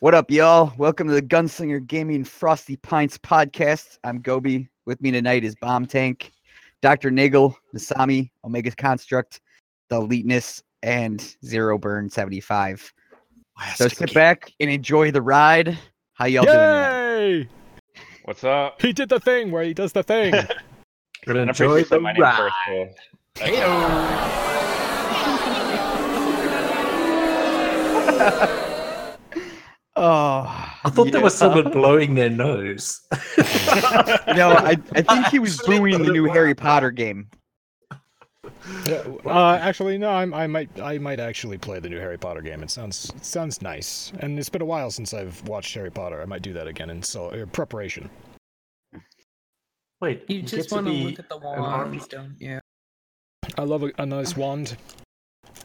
What up, y'all? Welcome to the Gunslinger Gaming Frosty Pints podcast. I'm Gobi. With me tonight is Bomb Tank, Dr. Niggle, Masami, Omega Construct, The Eliteness, and Zero Burn 75. So sit back and enjoy the ride. How y'all doing? tonight? Yay! What's up? He did the thing where he does the thing. Gonna enjoy the that my name ride. first. Cool. Oh, I thought there was someone blowing their nose. No, I, I think he was booing the new Harry Potter game. Uh, actually, no. I'm, I might, I might actually play the new Harry Potter game. It sounds, it sounds nice, and it's been a while since I've watched Harry Potter. I might do that again in so uh, preparation. Wait, You you just want to be look at the an army- wands, don't you? I love a, a nice wand,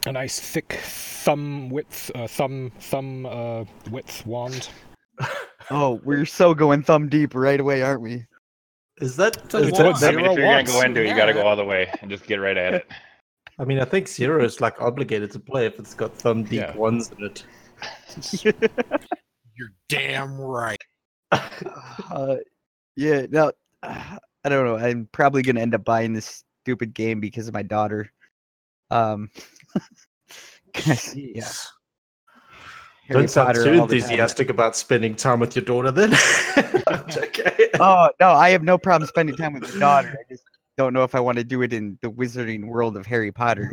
a nice thick thumb width, uh, thumb thumb uh, width wand. Oh, we're so going thumb deep right away, aren't we? Is that? So is it's that what I mean, if you're gonna go into it, you gotta go all the way and just get right at it. I mean, I think Zero is like obligated to play if it's got thumb deep Yeah. ones in it. You're damn right. Uh, yeah, no, uh, I don't know. I'm probably gonna end up buying this stupid game because of my daughter. Um, 'cause, yeah, Jeez. Harry Don't sound Potter too all the time. enthusiastic about spending time with your daughter then. okay. Oh no, I have no problem spending time with my daughter. I just don't know if I want to do it in the wizarding world of Harry Potter.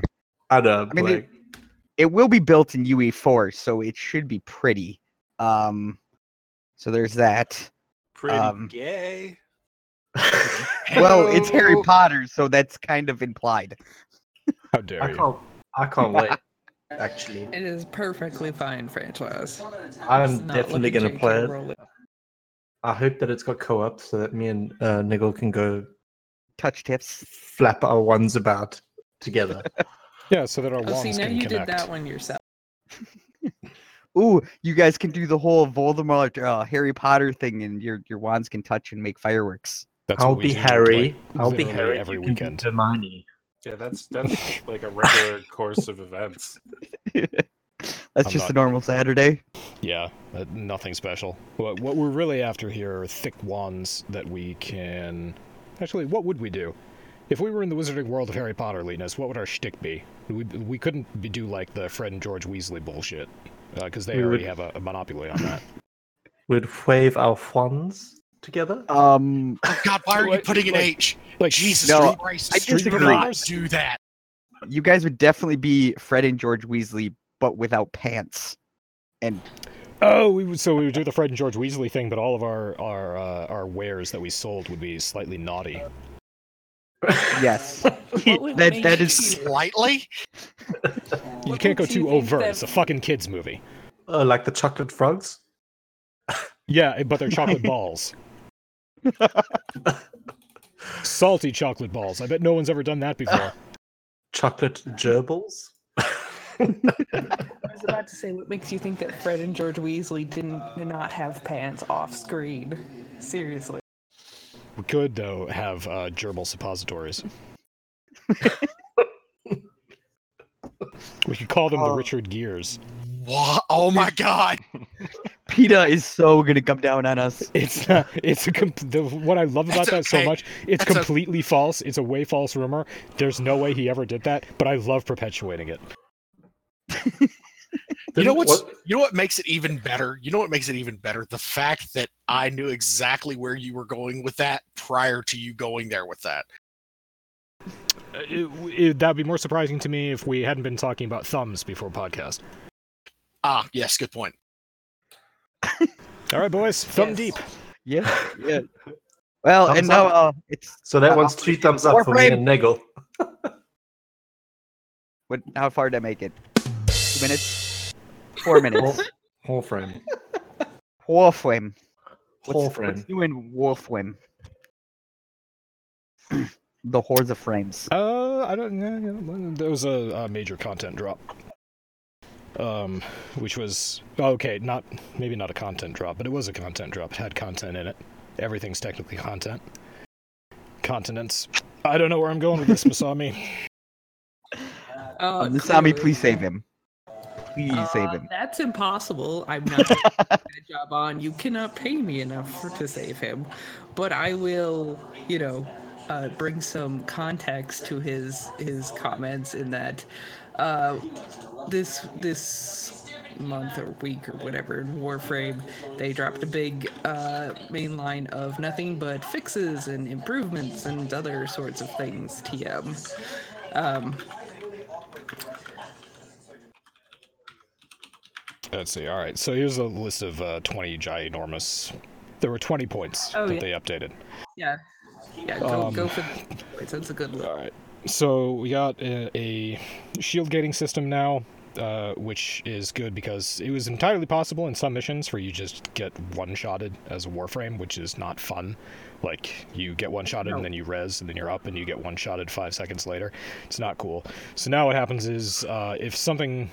I know. I mean, like, It will be built in UE4, so it should be pretty. Um, so there's that. Pretty Um, gay. Well, it's Harry Potter, so that's kind of implied. How dare I you? Can't. I can't wait. Actually, It is perfectly fine franchise. I'm not definitely looking gonna J.K. play it. Rowling. I hope that it's got co-op so that me and uh, Niggle can go Touch tips. flap our ones about together. Yeah, so that our Oh, wands see, now can you connect. did that one yourself. Ooh, you guys can do the whole Voldemort, uh, Harry Potter thing, and your your wands can touch and make fireworks. That's I'll what we be do, like, Harry. I'll be literally Harry every you can be weekend. Hermione. Yeah, that's that's like a regular course of events. That's I'm just a normal Saturday. Yeah, uh, nothing special. What, what we're really after here are thick wands that we can. Actually, what would we do? If we were in the wizarding world of Harry Potter, Linus, what would our shtick be? We, we couldn't be, do like the Fred and George Weasley bullshit, because they We already would- have a, a monopoly on that. We'd wave our wands together. Um, Oh God, why are you putting an like- H? Like Jesus No, Christ! I do disagree. not do that. you guys would definitely be Fred and George Weasley, but without pants. And Oh, we would, so we would do the Fred and George Weasley thing, but all of our our uh, our wares that we sold would be slightly naughty. yes, What that make that you is Slightly. You can't go too overt. that- It's a fucking kids movie. Oh, like the chocolate frogs. Yeah, but they're chocolate balls. Salty chocolate balls. I bet no one's ever done that before. Chocolate gerbils. I was about to say, what makes you think that Fred and George Weasley didn't did not have pants off screen? Seriously. We could, though, have uh, gerbil suppositories. we could call them the Oh. Richard Gears. What? Oh my God! PETA is so gonna come down on us. It's not, it's a comp- the, what I love about That's that so much. It's That's a- completely false. It's a way false rumor. There's no way he ever did that, but I love perpetuating it. You know what's what- you know what makes it even better? You know what makes it even better? The fact that I knew exactly where you were going with that prior to you going there with that. Uh, it, it, that'd be more surprising to me if we hadn't been talking about thumbs before podcast. Ah, yes, good point. All right, boys, thumb Yes. deep. Yeah, yeah. Well, Thumbs and now uh, it's So that Uh, one's three thumbs up Four for me and Niggle. what? How far did I make it? Two minutes. Four minutes. Whole frame. Wolfwim. Whole What's, frame. what's doing Wolfwim? the hordes of frames. Uh, I don't know. There was a, a major content drop. Um, which was okay, not maybe not a content drop, but it was a content drop. It had content in it. Everything's technically content. Continents. I don't know where I'm going with this, Masami. Oh, Um, Masami, please save him. Please Uh, save him. That's impossible. I'm not doing a job on. You cannot pay me enough for, to save him, but I will. You know, uh, bring some context to his his comments in that uh, this this month or week or whatever in Warframe, they dropped a big uh, main line of nothing but fixes and improvements and other sorts of things. TM. Um, Let's see. All right. So here's a list of uh, 20 ginormous. There were 20 points Oh, that yeah. they updated. yeah, yeah. Go Um, go for. Wait, that's a good one. All right. So we got a, a shield gating system now, uh, which is good because it was entirely possible in some missions for you just get one-shotted as a warframe, which is not fun. Like you get one-shotted No. and then you res and then you're up and you get one-shotted five seconds later. It's not cool. So now what happens is uh, if something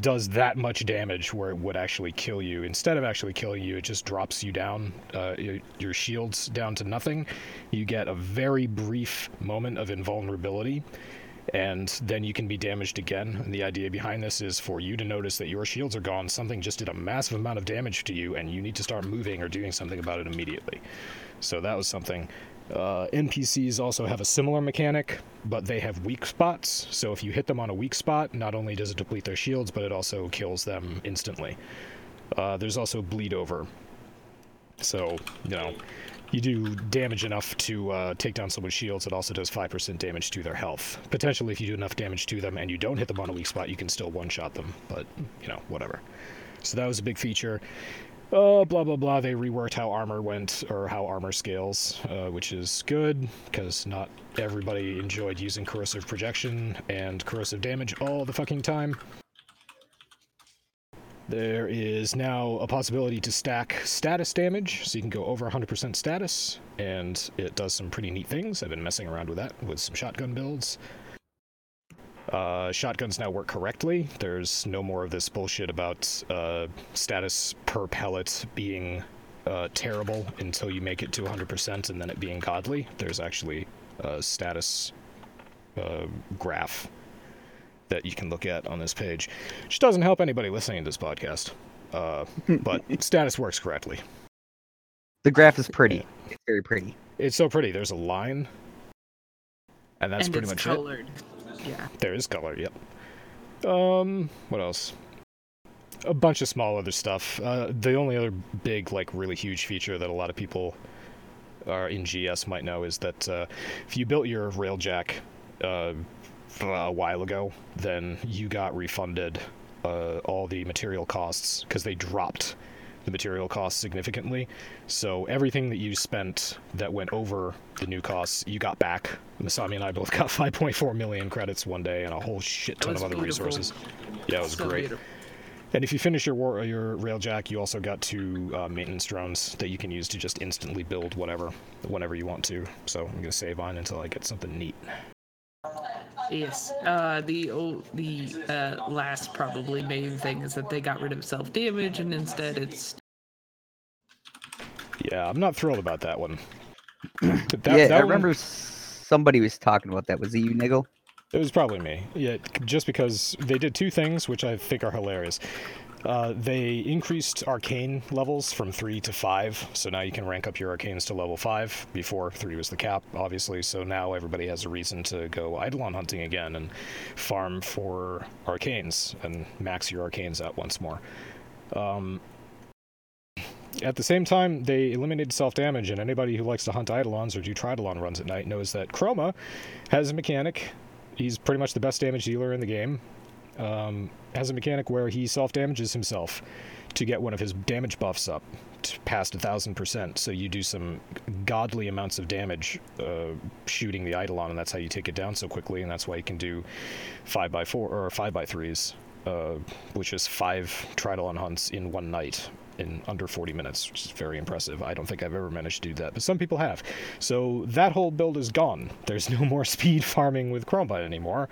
does that much damage where it would actually kill you. Instead of actually killing you, it just drops you down, uh, your shields down to nothing. You get a very brief moment of invulnerability, and then you can be damaged again. And the idea behind this is for you to notice that your shields are gone, something just did a massive amount of damage to you, and you need to start moving or doing something about it immediately. So that was something. Uh, NPCs also have a similar mechanic, but they have weak spots. So if you hit them on a weak spot, not only does it deplete their shields, but it also kills them instantly. Uh, there's also bleed over. So, you know, you do damage enough to uh, take down someone's shields, it also does 5% damage to their health. Potentially, if you do enough damage to them and you don't hit them on a weak spot, you can still one shot them, but, you know, whatever. So that was a big feature. Uh, blah blah blah. They reworked how armor went or how armor scales, uh, which is good because not everybody enjoyed using corrosive projection and corrosive damage all the fucking time. There is now a possibility to stack status damage, so you can go over 100% status, and it does some pretty neat things. I've been messing around with that with some shotgun builds. Uh, shotguns now work correctly. There's no more of this bullshit about uh, status per pellet being uh, terrible until you make it to 100% and then it being godly. There's actually a status uh, graph that you can look at on this page, which doesn't help anybody listening to this podcast. Uh, but status works correctly. The graph is pretty. It's very pretty. It's so pretty. There's a line, and that's and pretty it's much it. Yeah. There is color, yep. Um, what else? A bunch of small other stuff. Uh, the only other big, like, really huge feature that a lot of people are in GS might know is that uh, if you built your railjack uh, a while ago, then you got refunded uh, all the material costs because they dropped the material costs significantly. So everything that you spent that went over the new costs, you got back. Masami and I both got 5.4 million credits one day and a whole shit ton of other beautiful. resources. Yeah, it was So great. beautiful. And if you finish your war, your railjack, you also got two uh, maintenance drones that you can use to just instantly build whatever, whenever you want to. So I'm gonna save on until I get something neat. Yes. Uh, the o- the uh, last probably main thing is that they got rid of self damage and instead it's Yeah, I'm not thrilled about that one. That- yeah, that I one- remember somebody was talking about that. Was it you, Niggle? It was probably me. Yeah, just because they did two things which I think are hilarious. Uh, they increased arcane levels from three to five, so now you can rank up your arcanes to level five. Before three was the cap, obviously, so now everybody has a reason to go Eidolon hunting again and farm for arcanes and max your arcanes out once more. Um, at the same time, they eliminated self damage, and anybody who likes to hunt Eidolons or do Tridolon runs at night knows that Chroma has a mechanic he's pretty much the best damage dealer in the game. Um, has a mechanic where he self damages himself to get one of his damage buffs up past a thousand percent. So you do some godly amounts of damage uh, shooting the Eidolon, and that's how you take it down so quickly. And that's why you can do five by four or five by threes, uh, which is five Tridolon hunts in one night in under 40 minutes, which is very impressive. I don't think I've ever managed to do that, but some people have. So that whole build is gone. There's no more speed farming with Chromebite anymore.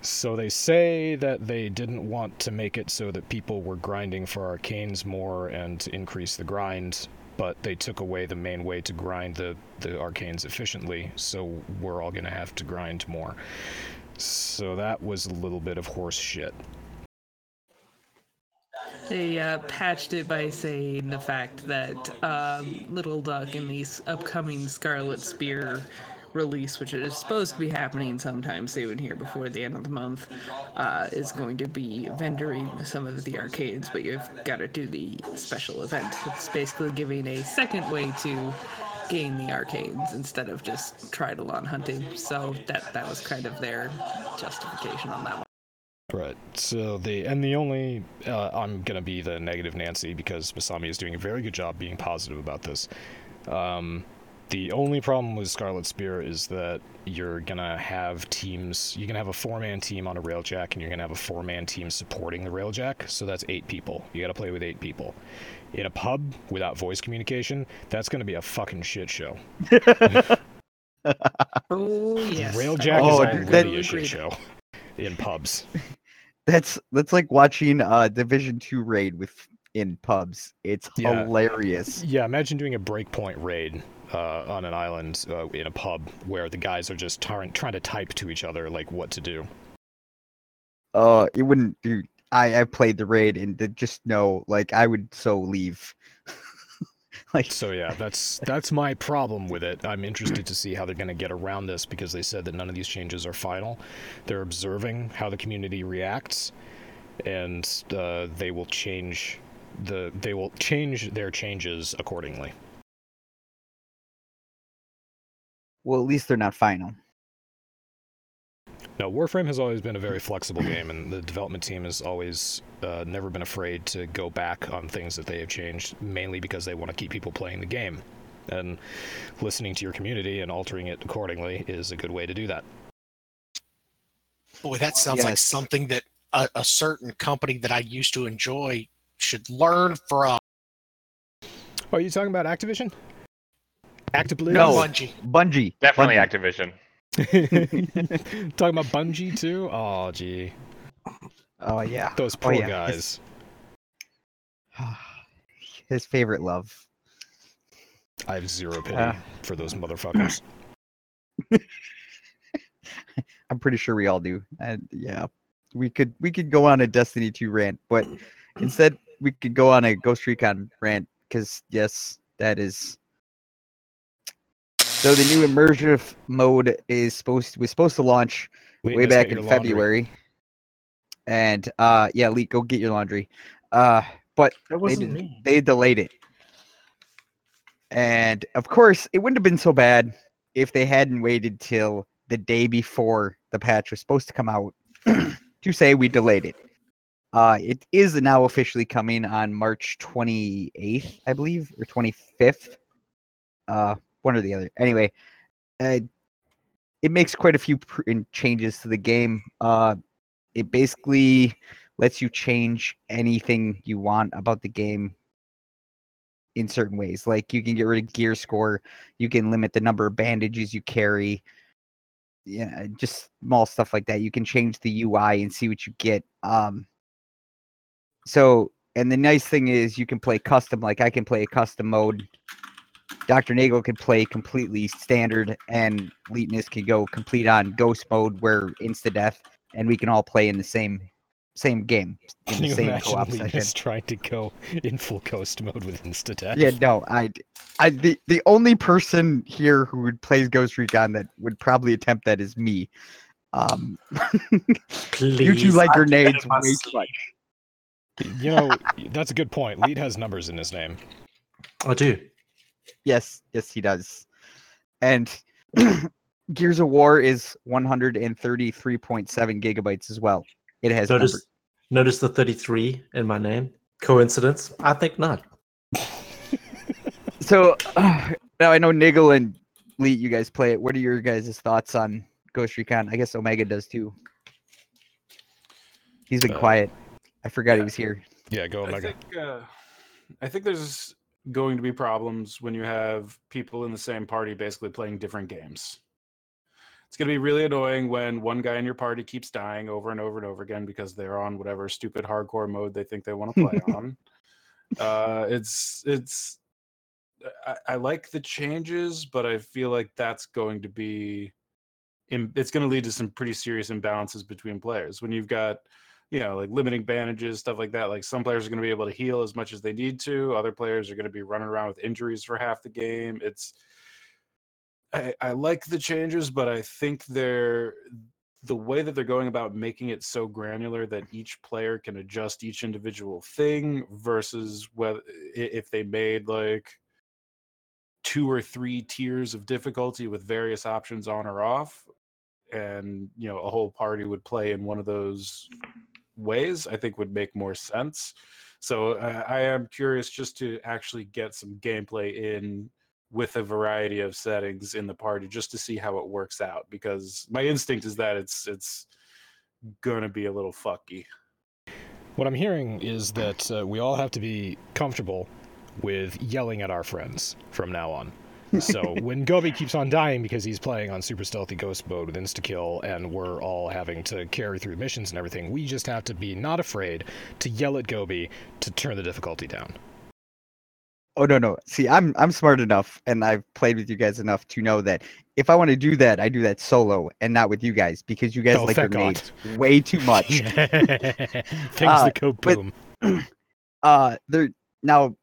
So they say that they didn't want to make it so that people were grinding for arcanes more and to increase the grind, but they took away the main way to grind the, the arcanes efficiently, so we're all gonna have to grind more. So that was a little bit of horse shit. They uh, patched it by saying the fact that um, Little Duck in the upcoming Scarlet Spear release, which is supposed to be happening sometime soon here before the end of the month, uh, is going to be vendoring some of the arcanes, but you've got to do the special event. It's basically giving a second way to gain the arcanes instead of just Tridolon hunting. So that that was kind of their justification on that one. Right. So the and the only uh, I'm gonna be the negative Nancy because Masami is doing a very good job being positive about this. Um, the only problem with Scarlet Spear is that you're gonna have teams. You're gonna have a four-man team on a railjack, and you're gonna have a four-man team supporting the railjack. So that's eight people. You gotta play with eight people. In a pub without voice communication, that's gonna be a fucking shit show. Oh yes. Railjack Oh, is dude, already that- a shit show in pubs. That's that's like watching uh Division Two raid with in pubs. It's Yeah. hilarious. Yeah, imagine doing a breakpoint raid uh, on an island uh, in a pub where the guys are just trying trying to type to each other like what to do. Uh, it wouldn't do. I I played the raid and to just know like I would so leave. like So yeah, that's that's my problem with it. I'm interested to see how they're going to get around this because they said that none of these changes are final. They're observing how the community reacts, and uh, they will change the they will change their changes accordingly. Well, at least they're not final. No, Warframe has always been a very flexible game, and the development team has always uh, never been afraid to go back on things that they have changed, mainly because they want to keep people playing the game. And listening to your community and altering it accordingly is a good way to do that. Boy, that sounds like something that a, a certain company that I used to enjoy should learn from. Are you talking about Activision? Activision? No. Bungie. Bungie. Definitely Bungie. Activision. talking about Bungie too? Oh, gee. Oh yeah. Those Oh, poor yeah, guys. His favorite love. I have zero pity Uh. for those motherfuckers. I'm pretty sure we all do. And yeah, we could we could go on a Destiny 2 rant, but instead we could go on a Ghost Recon rant because yes, that is. So the new immersive mode is supposed was supposed to launch way back in your laundry. February, and uh yeah, Lee, go get your laundry. Uh, but That wasn't wasn't me. they delayed it. And of course, it wouldn't have been so bad if they hadn't waited till the day before the patch was supposed to come out to say we delayed it. Uh, it is now officially coming on March 28th, I believe, or 25th. Uh, one or the other. Anyway, uh, it makes quite a few pr- changes to the game. Uh, it basically lets you change anything you want about the game in certain ways. Like you can get rid of gear score, you can limit the number of bandages you carry. Yeah, just small stuff like that. You can change the UI and see what you get. Um so and the nice thing is you can play custom, like I can play a custom mode. Dr. Niggle can play completely standard and Leetness can go complete on ghost mode where insta death and we can all play in the same same game in Can the you same imagine co-op Leetness trying to go in full ghost mode with insta death? Yeah, no, I, I, the the only person here who would play Ghost Recon that would probably attempt that is me. Um, Please. you two like grenades getting my way too much. You know, that's a good point. Lead has numbers in his name. I do. Yes, yes, he does. And Gears of War is 133.7 gigabytes as well. It has Notice, numbers. notice the 33 in my name. Coincidence? I think not. So now I know Niggle and Lee, you guys play it. What are your guys' thoughts on Ghost Recon? I guess Omega does too. He's been Uh, quiet. I forgot he was here. Yeah, go I Omega. think, uh, I think there's going to be problems when you have people in the same party basically playing different games. It's going to be really annoying when one guy in your party keeps dying over and over and over again because they're on whatever stupid hardcore mode they think they want to play on. Uh, it's it's I, I like the changes, but I feel like that's going to be it's going to lead to some pretty serious imbalances between players when you've got you know, like limiting bandages, stuff like that. Like some players are going to be able to heal as much as they need to. Other players are going to be running around with injuries for half the game. It's I, I like the changes, but I think they're the way that they're going about making it so granular that each player can adjust each individual thing versus whether if they made like two or three tiers of difficulty with various options on or off and you know a whole party would play in one of those ways i think would make more sense so uh, i am curious just to actually get some gameplay in with a variety of settings in the party just to see how it works out because my instinct is that it's it's gonna be a little fucky What I'm hearing is that uh, we all have to be comfortable with yelling at our friends from now on. So when Gobi keeps on dying because he's playing on super stealthy ghost mode with insta kill, and we're all having to carry through missions and everything, we just have to be not afraid to yell at Gobi to turn the difficulty down. Oh no no. See, I'm I'm smart enough and I've played with you guys enough to know that if I want to do that, I do that solo and not with you guys because you guys Oh, like thank God. way too much. Things Uh, that go but- boom. uh there now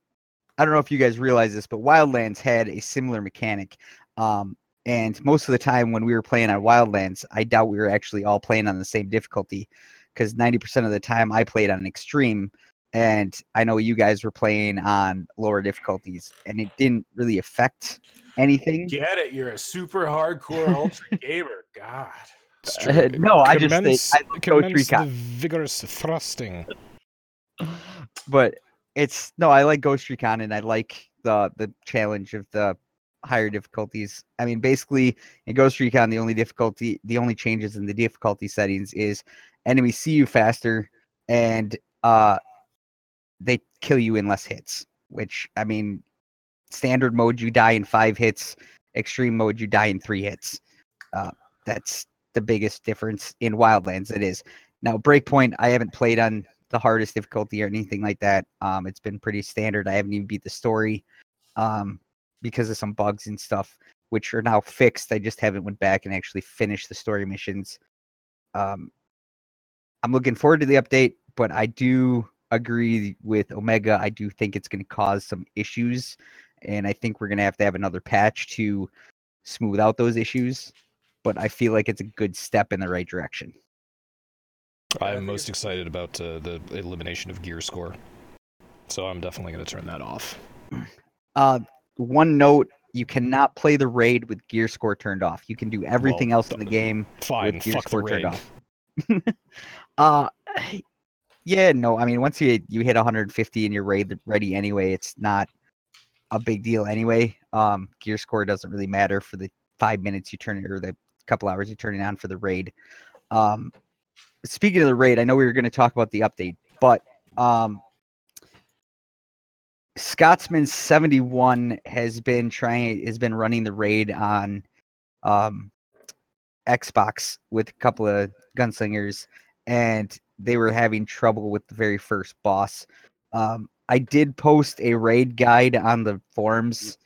I don't know if you guys realize this, but Wildlands had a similar mechanic. Um and most of the time when we were playing on Wildlands, I doubt we were actually all playing on the same difficulty because 90% of the time I played on extreme and I know you guys were playing on lower difficulties and it didn't really affect anything. get it you're a super hardcore ultra gamer god Uh, true. no, I just think I love Ghost commence Recon. the vigorous thrusting. but it's no, I like Ghost Recon and I like the the challenge of the higher difficulties. I mean, basically in Ghost Recon, the only difficulty, the only changes in the difficulty settings is enemies see you faster and uh they kill you in less hits. Which I mean, standard mode you die in five hits, extreme mode you die in three hits. Uh, that's the biggest difference in Wildlands. It is now Breakpoint. I haven't played on the hardest difficulty or anything like that. Um, it's been pretty standard. I haven't even beat the story um, because of some bugs and stuff, which are now fixed. I just haven't went back and actually finished the story missions. Um, I'm looking forward to the update, but I do agree with Omega. I do think it's going to cause some issues, and I think we're going to have to have another patch to smooth out those issues. But I feel like it's a good step in the right direction. I'm most excited about uh, the elimination of gear score. So I'm definitely going to turn that off. Uh, one note: you cannot play the raid with gear score turned off. You can do everything else in the game Fine, with gear score turned off. uh, yeah, no. I mean, once you you hit 150 and you're raid ready anyway, it's not a big deal anyway. Um, gear score doesn't really matter for the five minutes you turn it or the couple hours you turn it on for the raid. Um, speaking of the raid, I know we were going to talk about the update, but um, Scotsman 71 has been trying has been running the raid on um Xbox with a couple of gunslingers and they were having trouble with the very first boss. Um I did post a raid guide on the forums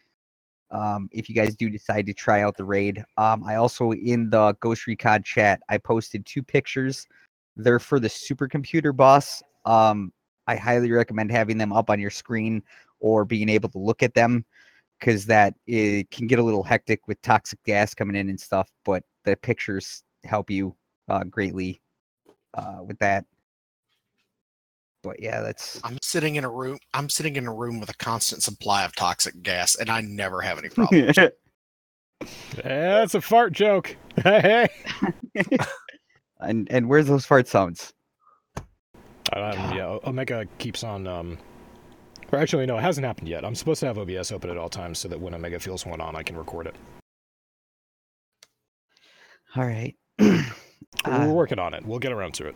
um if you guys do decide to try out the raid. Um I also in the Ghost Recon chat I posted two pictures. They're for the supercomputer boss. Um I highly recommend having them up on your screen or being able to look at them because that it can get a little hectic with toxic gas coming in and stuff. But the pictures help you uh, greatly uh, with that. But yeah, that's I'm sitting in a room. I'm sitting in a room with a constant supply of toxic gas, and I never have any problems. That's a fart joke. Hey. and and where's those fart sounds? Um, yeah, O- Omega keeps on. Um, or actually, no, it hasn't happened yet. I'm supposed to have OBS open at all times so that when Omega feels one on, I can record it. All right. We're Uh, working on it. We'll get around to it.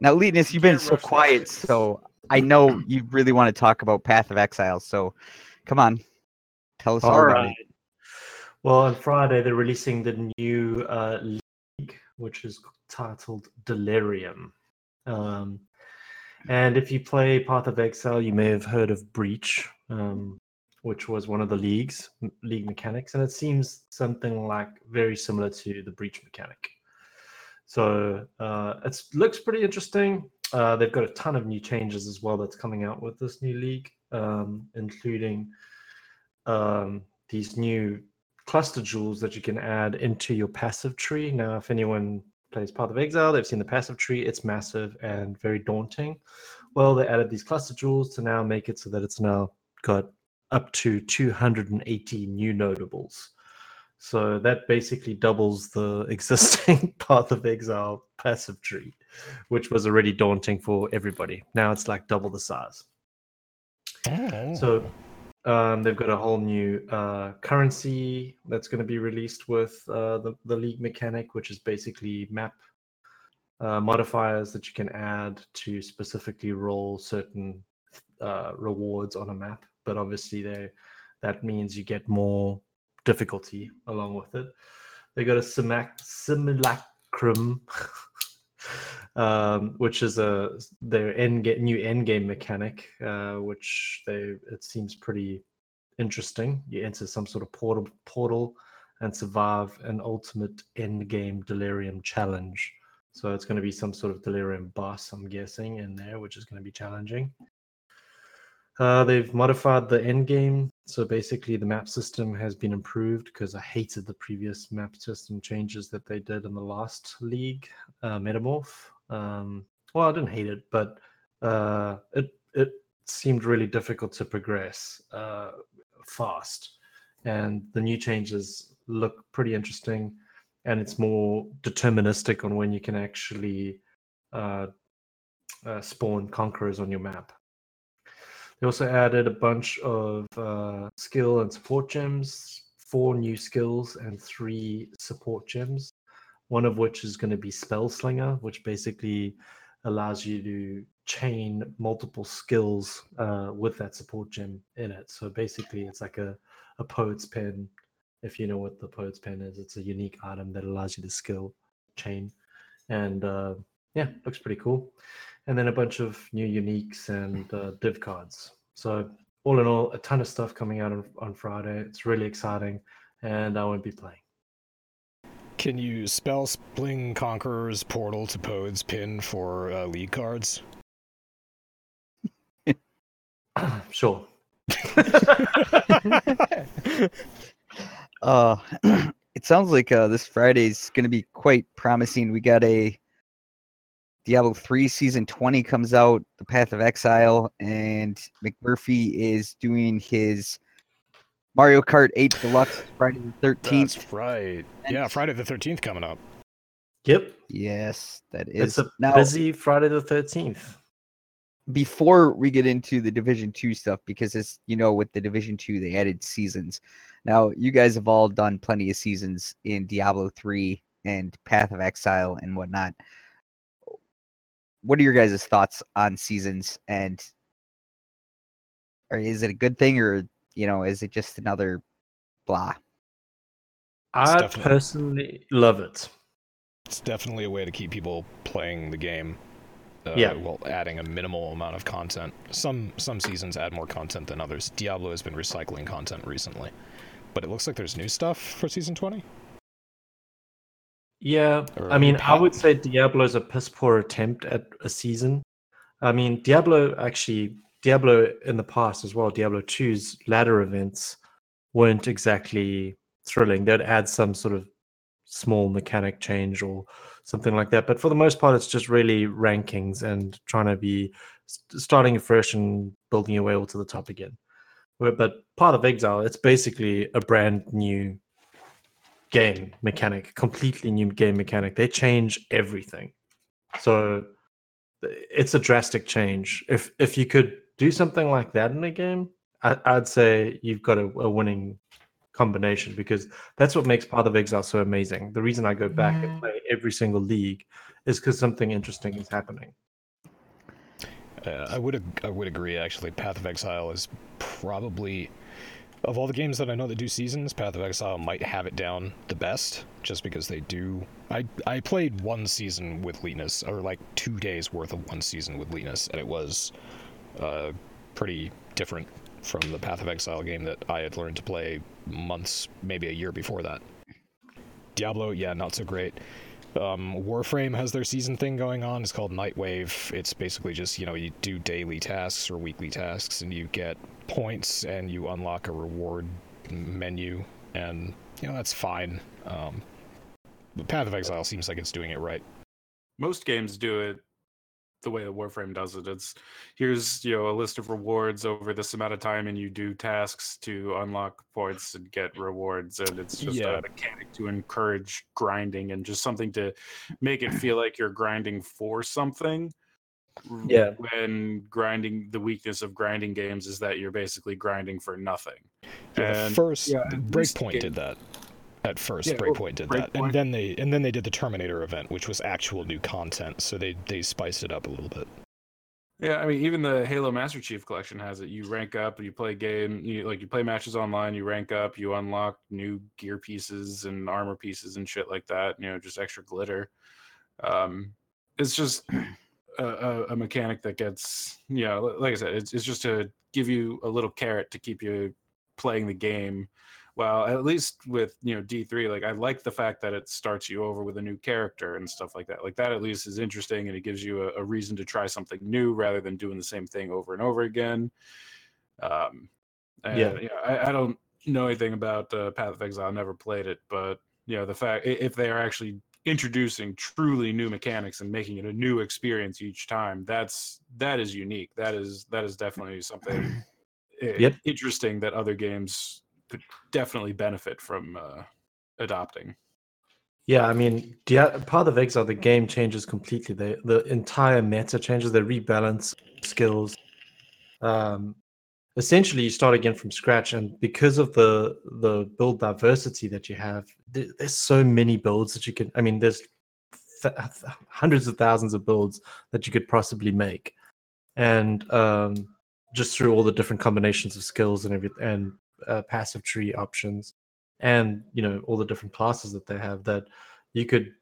now, Leetness, you've been so quiet, so I know you really want to talk about Path of Exile. So, come on, tell us all, All about right. Well, on Friday they're releasing the new uh, league, which is titled Delirium. Um, and if you play Path of Exile, you may have heard of Breach, um, which was one of the leagues league mechanics, and it seems something like very similar to the Breach mechanic. So uh, it looks pretty interesting. Uh, they've got a ton of new changes as well that's coming out with this new league, um, including um, these new cluster jewels that you can add into your passive tree. Now, if anyone plays Path of Exile, they've seen the passive tree. It's massive and very daunting. Well, they added these cluster jewels to now make it so that it's now got up to 280 new notables. So that basically doubles the existing Path of Exile passive tree, which was already daunting for everybody. Now it's like double the size. Oh. So um, they've got a whole new uh, currency that's going to be released with uh, the, the league mechanic, which is basically map uh, modifiers that you can add to specifically roll certain uh, rewards on a map. But obviously, they that means you get more difficulty along with it. They got a simac- simulacrum, um, which is a their end ga- new end game mechanic, uh, which they it seems pretty interesting. You enter some sort of portal portal and survive an ultimate end game delirium challenge. So it's going to be some sort of delirium boss, I'm guessing, in there, which is going to be challenging. Uh, they've modified the end game, so basically the map system has been improved because I hated the previous map system changes that they did in the last league, uh, Metamorph. Um, well, I didn't hate it, but uh, it it seemed really difficult to progress uh, fast, and the new changes look pretty interesting, and it's more deterministic on when you can actually uh, uh, spawn conquerors on your map. They also added a bunch of uh, skill and support gems, four new skills and three support gems. One of which is going to be Spell Slinger, which basically allows you to chain multiple skills uh, with that support gem in it. So basically, it's like a, a poet's pen. If you know what the poet's pen is, it's a unique item that allows you to skill chain. And uh, yeah, looks pretty cool and then a bunch of new uniques and uh, div cards. So all in all, a ton of stuff coming out on, on Friday. It's really exciting, and I won't be playing. Can you spell Spling Conqueror's Portal to Pode's Pin for uh, league cards? sure. uh, it sounds like uh, this Friday's going to be quite promising. We got a Diablo 3 season 20 comes out, The Path of Exile, and McMurphy is doing his Mario Kart 8 Deluxe Friday the 13th. That's right. Yeah, Friday the 13th coming up. Yep. Yes, that is. It's a now, busy Friday the 13th. before we get into the Division 2 stuff, because as you know, with the Division 2, they added seasons. Now, you guys have all done plenty of seasons in Diablo 3 and Path of Exile and whatnot. What are your guys' thoughts on seasons and or is it a good thing or you know is it just another blah I personally love it. It's definitely a way to keep people playing the game. Uh, Yeah. While adding a minimal amount of content. Some some seasons add more content than others. Diablo has been recycling content recently, but it looks like there's new stuff for season 20. Yeah, Or I mean, I would say Diablo's a piss poor attempt at a season. I mean, Diablo actually, Diablo in the past as well, Diablo 2's ladder events weren't exactly thrilling. They'd add some sort of small mechanic change or something like that. But for the most part, it's just really rankings and trying to be starting afresh and building your way all to the top again. But Path of Exile, it's basically a brand new game mechanic, completely new game mechanic. They change everything. So it's a drastic change. If if you could do something like that in a game, I, I'd say you've got a, a winning combination because that's what makes Path of Exile so amazing. The reason I go back and play every single league is because something interesting is happening. Uh, I would ag- I would agree. Actually, Path of Exile is probably of all the games that I know that do seasons, Path of Exile might have it down the best, just because they do. I I played one season with Leetness, or like two days worth of one season with Leetness, and it was uh, pretty different from the Path of Exile game that I had learned to play months, maybe a year before that. Diablo, yeah, not so great. Um, Warframe has their season thing going on. It's called Nightwave. It's basically just you know you do daily tasks or weekly tasks, and you get points, and you unlock a reward menu, and you know that's fine. Um, Path of Exile seems like it's doing it right. Most games do it the way that Warframe does it. It's here's you know a list of rewards over this amount of time, and you do tasks to unlock points and get rewards, and it's just Yeah. a mechanic to encourage grinding and just something to make it feel like you're grinding for something. Yeah. When grinding, the weakness of grinding games is that you're basically grinding for nothing. Yeah, And, first yeah, Breakpoint did that. At first, Yeah, Breakpoint did that, and then they and then they did the Terminator event, which was actual new content. So they they spiced it up a little bit. Yeah, I mean, even the Halo Master Chief Collection has it. You rank up, and you play game, you like you play matches online, you rank up, you unlock new gear pieces and armor pieces and shit like that. You know, just extra glitter. Um, it's just a, a, a mechanic that gets, you know, like I said, it's it's just to give you a little carrot to keep you playing the game. Well, at least with you know D three, like I like the fact that it starts you over with a new character and stuff like that. Like that at least is interesting and it gives you a, a reason to try something new rather than doing the same thing over and over again. Um, and, Yeah. I, I don't know anything about uh, Path of Exile. I never played it, but you know the fact if they are actually introducing truly new mechanics and making it a new experience each time, that's that is unique. That is that is definitely something Yep. interesting that other games could definitely benefit from uh, adopting. Yeah, I mean, Path of Exile, the game changes completely. The the entire meta changes. They rebalance skills. Um, essentially, you start again from scratch, and because of the the build diversity that you have, th- there's so many builds that you can. I mean, there's th- hundreds of thousands of builds that you could possibly make, and um, just through all the different combinations of skills and every and uh, passive tree options and you know all the different classes that they have that you could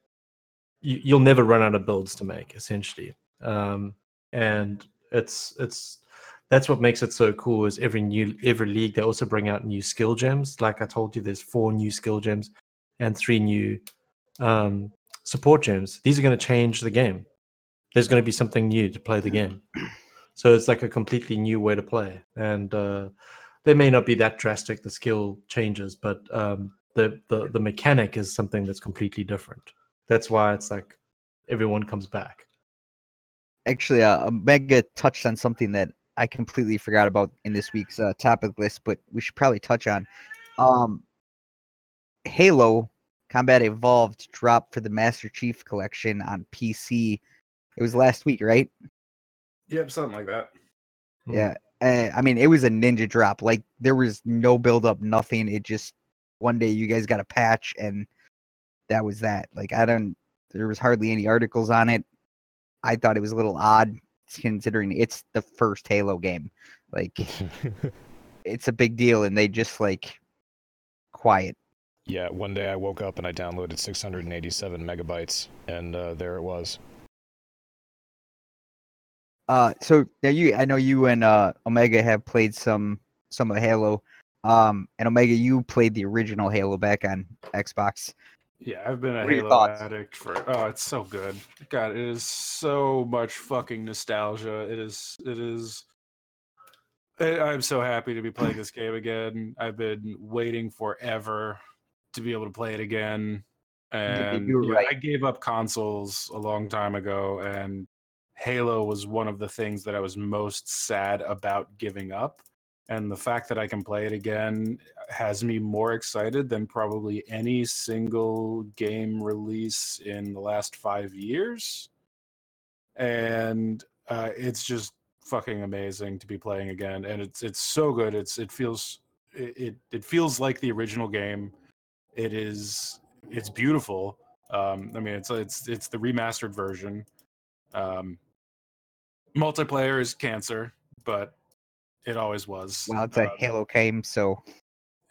you, you'll never run out of builds to make essentially. Um and it's it's that's what makes it so cool is every new every league they also bring out new skill gems. Like i told you there's four new skill gems and three new um support gems. These are going to change the game. There's going to be something new to play the game. So it's like a completely new way to play. And uh they may not be that drastic the skill changes but um the, the the mechanic is something that's completely different that's why it's like everyone comes back Actually, uh, Omega touched on something that I completely forgot about in this week's uh, topic list, but we should probably touch on. Um, Halo Combat Evolved dropped for the Master Chief Collection on PC. It was last week, right? Yep, something like that. Yeah. Uh, I mean, it was a ninja drop. Like there was no build up, nothing. It just one day you guys got a patch, and that was that. Like I don't. There was hardly any articles on it. I thought it was a little odd considering it's the first Halo game. Like it's a big deal, and they just like quiet. yeah, one day I woke up and I downloaded 687 megabytes, and uh, there it was. Uh, so now you, I know you and uh Omega have played some some of Halo. Um, and Omega, you played the original Halo back on Xbox. Yeah, I've been a Halo thoughts? addict for. Oh, it's so good. God, it is so much fucking nostalgia. It is. It is. I'm so happy to be playing this game again. I've been waiting forever to be able to play it again, and yeah, right. I gave up consoles a long time ago, and Halo was one of the things that I was most sad about giving up. And the fact that I can play it again has me more excited than probably any single game release in the last five years. And uh, it's just fucking amazing to be playing again, and it's it's so good. It's it feels it it, feels like the original game. It is it's beautiful. Um, I mean, it's it's it's the remastered version. Um, multiplayer is cancer, but it always was. Well, it's a Uh, Halo game, so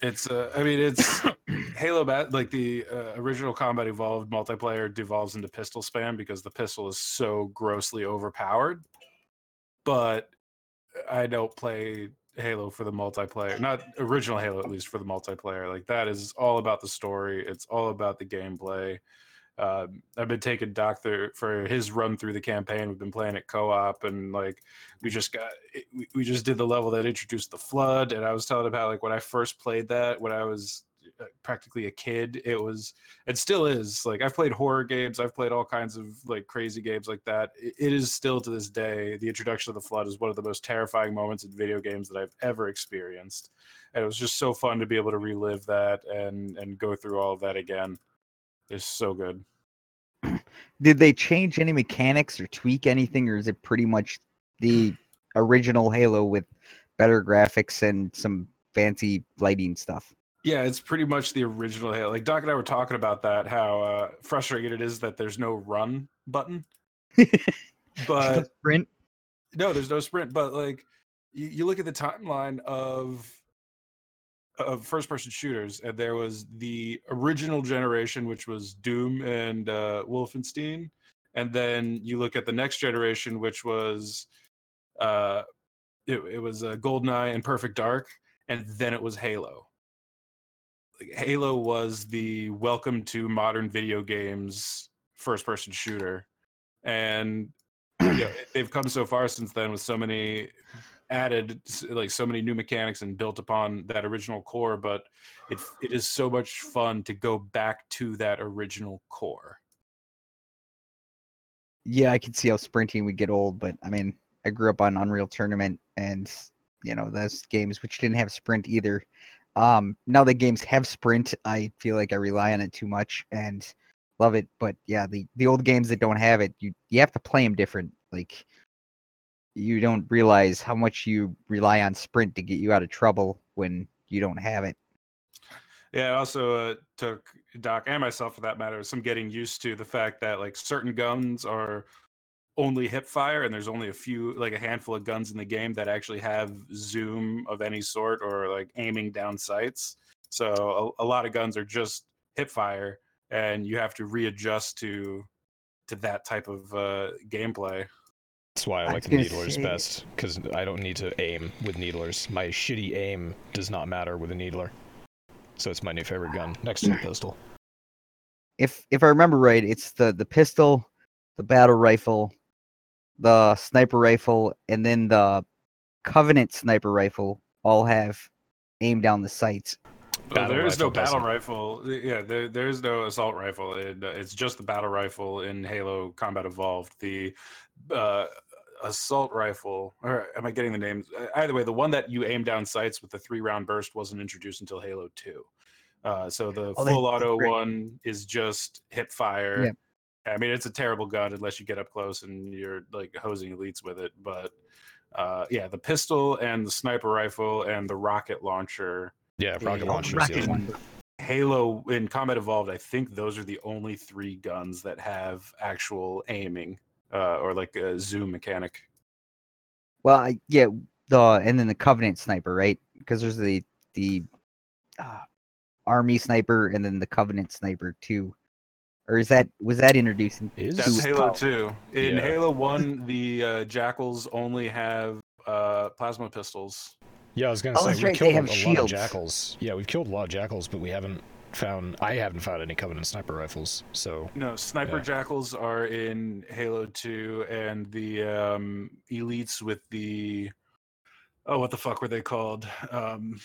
it's uh, I mean it's Halo bat like the uh, original Combat Evolved multiplayer devolves into pistol spam because the pistol is so grossly overpowered. But I don't play Halo for the multiplayer, not original Halo at least for the multiplayer. Like that is all about the story. It's all about the gameplay. Um, I've been taking Doc there for his run through the campaign. We've been playing it co-op, and like we just got we, just did the level that introduced the flood. And I was telling him how like when I first played that when I was uh, practically a kid, it was it still is like I've played horror games, I've played all kinds of like crazy games like that. It, it is still to this day the introduction of the flood is one of the most terrifying moments in video games that I've ever experienced, and it was just so fun to be able to relive that and and go through all of that again. It's so good. Did they change any mechanics or tweak anything, or is it pretty much the original Halo with better graphics and some fancy lighting stuff? Yeah, it's pretty much the original Halo. Like Doc and I were talking about that, how uh, frustrating it is that there's no run button. but Sprint. no, there's no sprint. But like, you, you look at the timeline of of first person shooters, and there was the original generation, which was Doom and uh, Wolfenstein, and then you look at the next generation, which was uh, it, it was uh, Goldeneye and Perfect Dark, and then it was Halo. Like, Halo was the welcome to modern video games first person shooter, and you know, they've come so far since then with so many added like so many new mechanics and built upon that original core but it it is so much fun to go back to that original core Yeah, I can see how sprinting would get old, but I mean, I grew up on Unreal Tournament and you know those games which didn't have sprint either. Um, now that games have sprint, I feel like I rely on it too much and love it. But yeah, the the old games that don't have it, you you have to play them different. Like you don't realize how much you rely on sprint to get you out of trouble when you don't have it. yeah it also uh, took doc and myself for that matter some getting used to the fact that like certain guns are only hip fire and there's only a few like a handful of guns in the game that actually have zoom of any sort or like aiming down sights so a, a lot of guns are just hip fire and you have to readjust to to that type of uh gameplay That's why I I like was the needlers say- best, because I don't need to aim with needlers. My shitty aim does not matter with a needler. So it's my new favorite gun, next to the pistol. if if I remember right, it's the the pistol, the battle rifle, the sniper rifle, and then the Covenant sniper rifle all have aim down the sights. Oh, Battle there is no battle doesn't. rifle. Yeah, there, there is no assault rifle. It, it's just the battle rifle in Halo Combat Evolved. The uh, assault rifle, or am I getting the names? Either way, the one that you aim down sights with the three round burst wasn't introduced until Halo 2. Uh, so the Oh, full that's auto one is just hip fire. I mean, it's a terrible gun unless you get up close and you're like hosing elites with it. But uh, yeah, the pistol and the sniper rifle and the rocket launcher Yeah, rocket launcher is the other one. Halo in Combat Evolved, I think those are the only three guns that have actual aiming uh, or like a zoom mechanic. Well, I, yeah, the and then the Covenant sniper, right? Because there's the the uh, army sniper and then the Covenant sniper too. Or is that was that introduced? In, Is That's Two. Halo 2. In Yeah. Halo 1, the uh, Jackals only have uh, plasma pistols. Yeah, I was gonna Oh, say we right, they killed have a lot of jackals. Yeah, we've killed a lot of jackals, but we haven't found. I haven't found any Covenant sniper rifles. So No, Sniper Yeah. Jackals are in Halo 2, and the um, elites with the. Oh, what the fuck were they called? Um,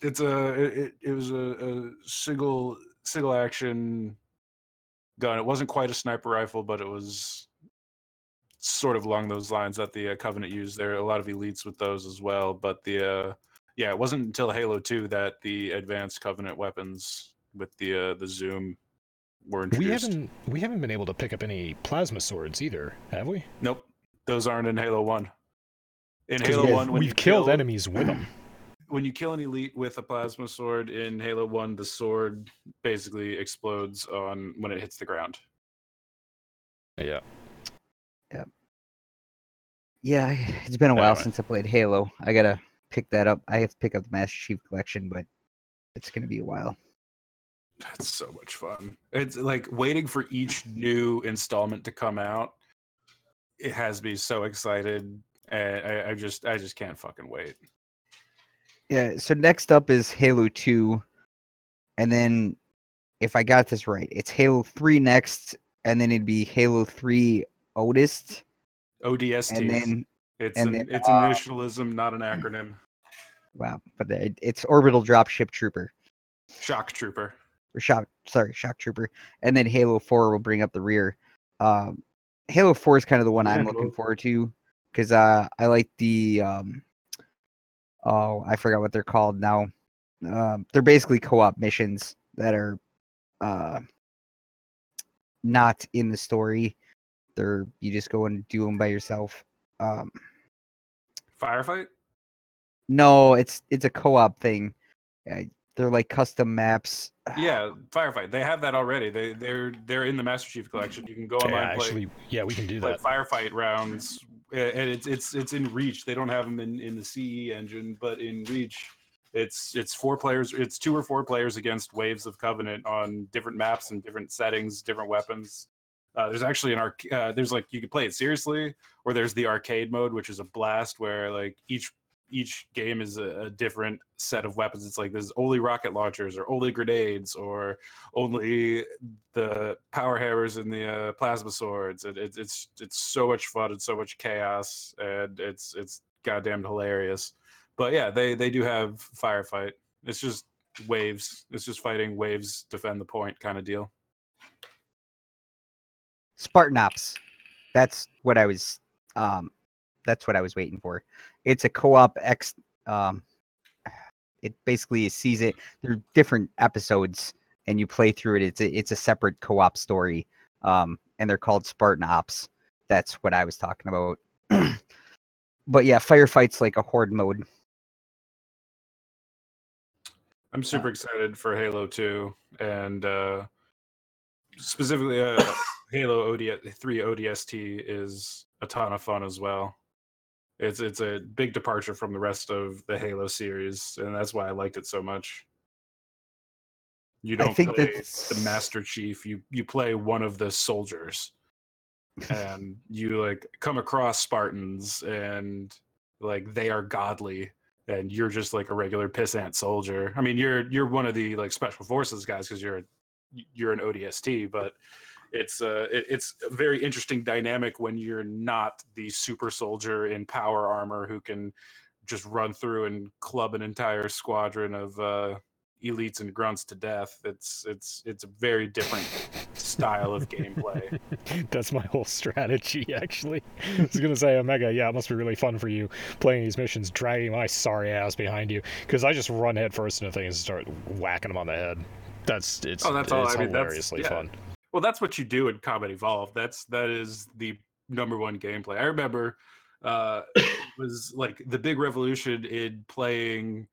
it's a it, it- it was a, a single single action gun. It wasn't quite a sniper rifle, but it was sort of along those lines that the uh, Covenant used. There are a lot of elites with those as well, but the uh, yeah, it wasn't until Halo Two that the advanced Covenant weapons with the uh, the zoom were introduced. We haven't we haven't been able to pick up any plasma swords either, have we? Nope, those aren't in Halo One. In 'Cause Halo we've- One, when we've killed kill, enemies with them. when you kill an elite with a plasma sword in Halo One, the sword basically explodes on when it hits the ground. Yeah. Yep. Yeah, it's been a while Anyway. since I played Halo. I gotta pick that up. I have to pick up the Master Chief Collection, but it's gonna be a while. That's so much fun. It's like waiting for each new installment to come out. It has me so excited, and I, I just I just can't fucking wait. Yeah. So next up is Halo Two, and then if I got this right, it's Halo 3 next, and then it'd be Halo 3 Otis, ODST. and then it's and an, then, it's uh, initialism, not an acronym. wow, but it, it's Orbital Dropship Trooper. Shock Trooper. or shock sorry shock trooper and then halo 4 will bring up the rear um halo 4 is kind of the one i'm looking well- forward to because uh i like the um oh i forgot what they're called now um they're basically co-op missions that are uh not in the story they're you just go and do them by yourself um Firefight? no it's it's a co-op thing they're like custom maps Yeah, Firefight. They have that already. They they're they're in the Master Chief collection. You can go Yeah, online play, actually, yeah, we can do play that. firefight rounds, and it's it's it's in Reach. They don't have them in in the CE engine, but in Reach, it's it's four players. It's two or four players against waves of Covenant on different maps and different settings, different weapons. Uh, there's actually an arc. Uh, there's like you can play it seriously, or there's the arcade mode, which is a blast where like each each game is a, a different set of weapons. It's like there's only rocket launchers, or only grenades, or only the power hammers and the uh, plasma swords. It, it, it's it's so much fun and so much chaos, and it's it's goddamn hilarious. But yeah, they they do have firefight. It's just waves. It's just fighting waves, defend the point kind of deal. Spartan Ops. That's what I was um that's what I was waiting for. It's a co-op X um it basically sees it they're different episodes and you play through it. It's a, it's a separate co-op story. Um and they're called Spartan Ops. That's what I was talking about. but yeah, firefights like a horde mode. I'm super excited for Halo 2 and uh, specifically uh, Halo OD three ODST is a ton of fun as well. It's it's a big departure from the rest of the Halo series, and that's why I liked it so much. You don't think play that's- the Master Chief; you you play one of the soldiers, and you like come across Spartans, and like they are godly, and you're just like a regular pissant soldier. I mean, you're you're one of the like special forces guys because you're a, you're an ODST, but it's uh it, it's a very interesting dynamic when you're not the super soldier in power armor who can just run through and club an entire squadron of uh elites and grunts to death it's it's it's a very different style of gameplay That's my whole strategy, actually. I was gonna say, Omega, yeah, it must be really fun for you playing these missions, dragging my sorry ass behind you, because I just run headfirst into things and start whacking them on the head. That's it's Oh, that's all- it's I mean, that's- hilariously yeah. fun. Well that's what you do in combat evolved that's that is the number one gameplay i remember uh was like the big revolution in playing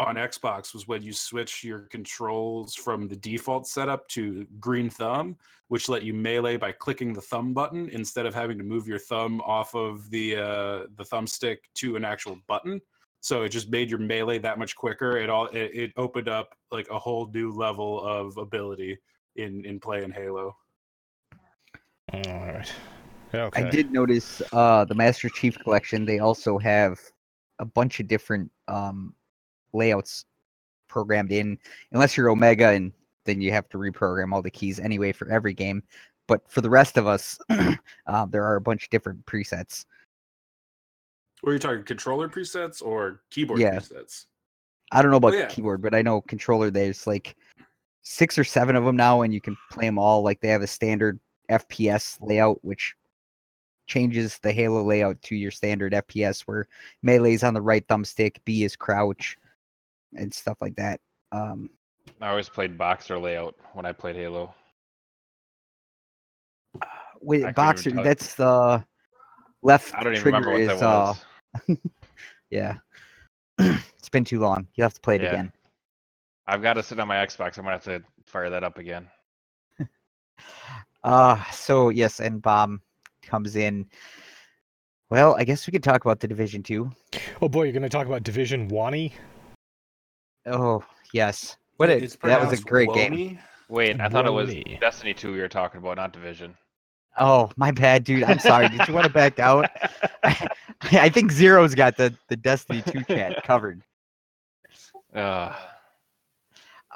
on xbox was when you switch your controls from the default setup to green thumb which let you melee by clicking the thumb button instead of having to move your thumb off of the uh the thumbstick to an actual button. So it just made your melee that much quicker it all it, it opened up like a whole new level of ability in play in playing Halo. All right. Okay. I did notice uh the Master Chief collection they also have a bunch of different um layouts programmed in unless you're Omega and then you have to reprogram all the keys anyway for every game. But for the rest of us, uh, there are a bunch of different presets. Were you talking controller presets or keyboard Yeah. presets? I don't know about Oh, yeah. keyboard, but I know controller. There's like six or seven of them now, and you can play them all. Like they have a standard FPS layout, which changes the Halo layout to your standard FPS, where melee's on the right thumbstick, B is crouch, and stuff like that. Um, I always played boxer layout when I played Halo. with I couldn't even boxer, that's the left I don't even trigger remember what is that uh, yeah. it's been too long. You have to play it Yeah. again. I've got to sit on my Xbox. I'm gonna have to fire that up again. Uh so yes, and bomb comes in. Well, I guess we could talk about the division two. Oh boy, you're gonna talk about Division Wani? Oh yes, what a, that was a pronounced great game. Wait, I thought it was Destiny 2 we were talking about, not Division. Oh my bad, dude. I'm sorry. Did you want to back out? I think Zero's got the the Destiny two chat covered. Uh,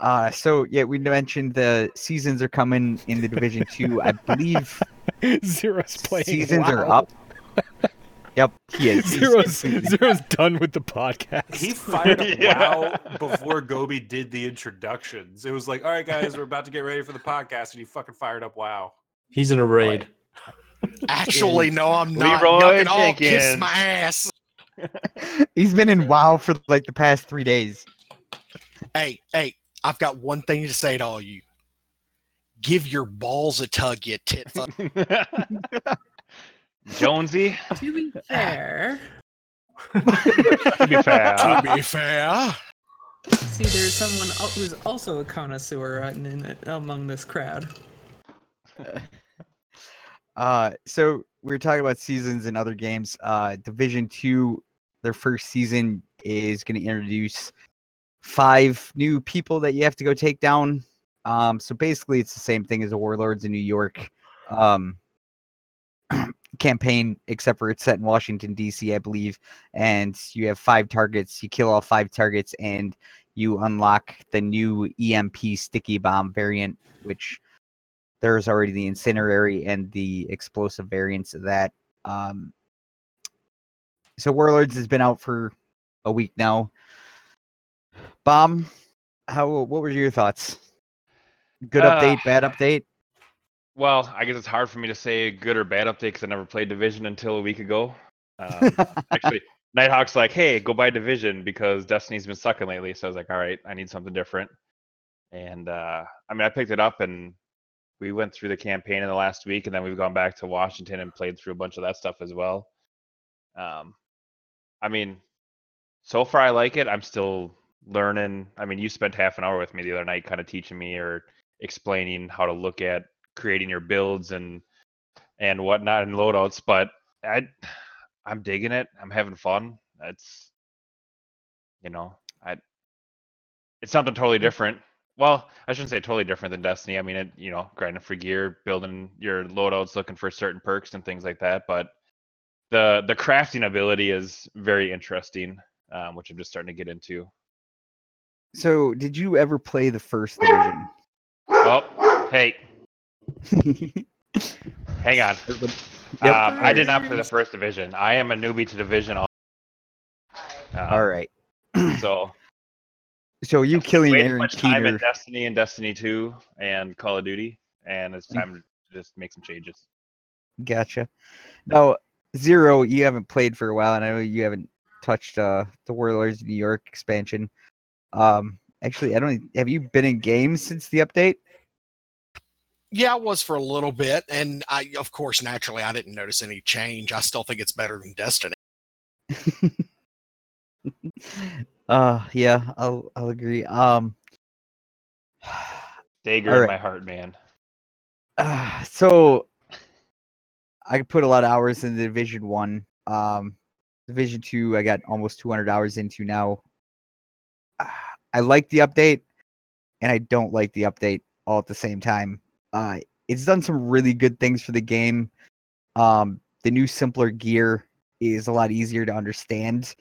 Uh, so yeah, we mentioned the seasons are coming in the Division Two. I believe Zero's playing. seasons are up. Yep, he is. He's- Zero's Zero's done with the podcast. He fired up Yeah. WoW before Gobi did the introductions. It was like, all right, guys, we're about to get ready for the podcast, and he fucking fired up WoW. He's in a raid. Actually, no, I'm not. Leroy Y'all can kiss my ass. He's been in WoW for like the past three days. Hey, hey, I've got one thing to say to all you. Give your balls a tug, you tit fuck. Jonesy, To be fair, to be fair. to be fair. see, there's someone who's also a connoisseur in, in, among this crowd. Uh, so we are talking about seasons and other games. Uh, Division Two, their first season is going to introduce five new people that you have to go take down. Um, so basically, it's the same thing as the Warlords in New York um, campaign, except for it's set in Washington D.C., I believe. And you have five targets. You kill all five targets, and you unlock the new EMP sticky bomb variant, which there's already the incinerary and the explosive variants of that. Um, so Warlords has been out for a week now. Bomb, how what were your thoughts? Good Uh, update, bad update. Well, I guess it's hard for me to say good or bad update because I never played Division until a week ago. Um, actually, Nighthawk's like, "Hey, go buy Division because Destiny's been sucking lately." So I was like, "All right, I need something different." And uh, I mean, I picked it up and we went through the campaign in the last week, and then we've gone back to Washington and played through a bunch of that stuff as well. Um, I mean, so far I like it. I'm still learning. I mean, you spent half an hour with me the other night, kind of teaching me or explaining how to look at creating your builds and and whatnot and loadouts. But I, I'm digging it. I'm having fun. It's, you know, I. It's something totally different. Well, I shouldn't say totally different than Destiny. I mean, it, you know, grinding for gear, building your loadouts, looking for certain perks and things like that. But the the crafting ability is very interesting, um, which I'm just starting to get into. So did you ever play the first division? Oh, hey, hang on. Yep. Um, I did not play the first division. I am a newbie to division. al- Um, All right. So So you killing Aaron much time in Destiny and Destiny 2 and Call of Duty, and it's Mm. time to just make some changes. Gotcha. Now, Zero, you haven't played for a while, and I know you haven't touched uh the Warlords New York expansion. Um, actually, I don't. Have you been in games since the update? Yeah, I was for a little bit, and I, of course, naturally, I didn't notice any change. I still think it's better than Destiny. uh, yeah, I'll I'll agree. Um, Dagger All in my heart, man. uh, so I put a lot of hours in the Division One. Um, Division Two, I got almost 200 hours into now. I like the update, and I don't like the update all at the same time. Uh, it's done some really good things for the game. Um, the new simpler gear is a lot easier to understand.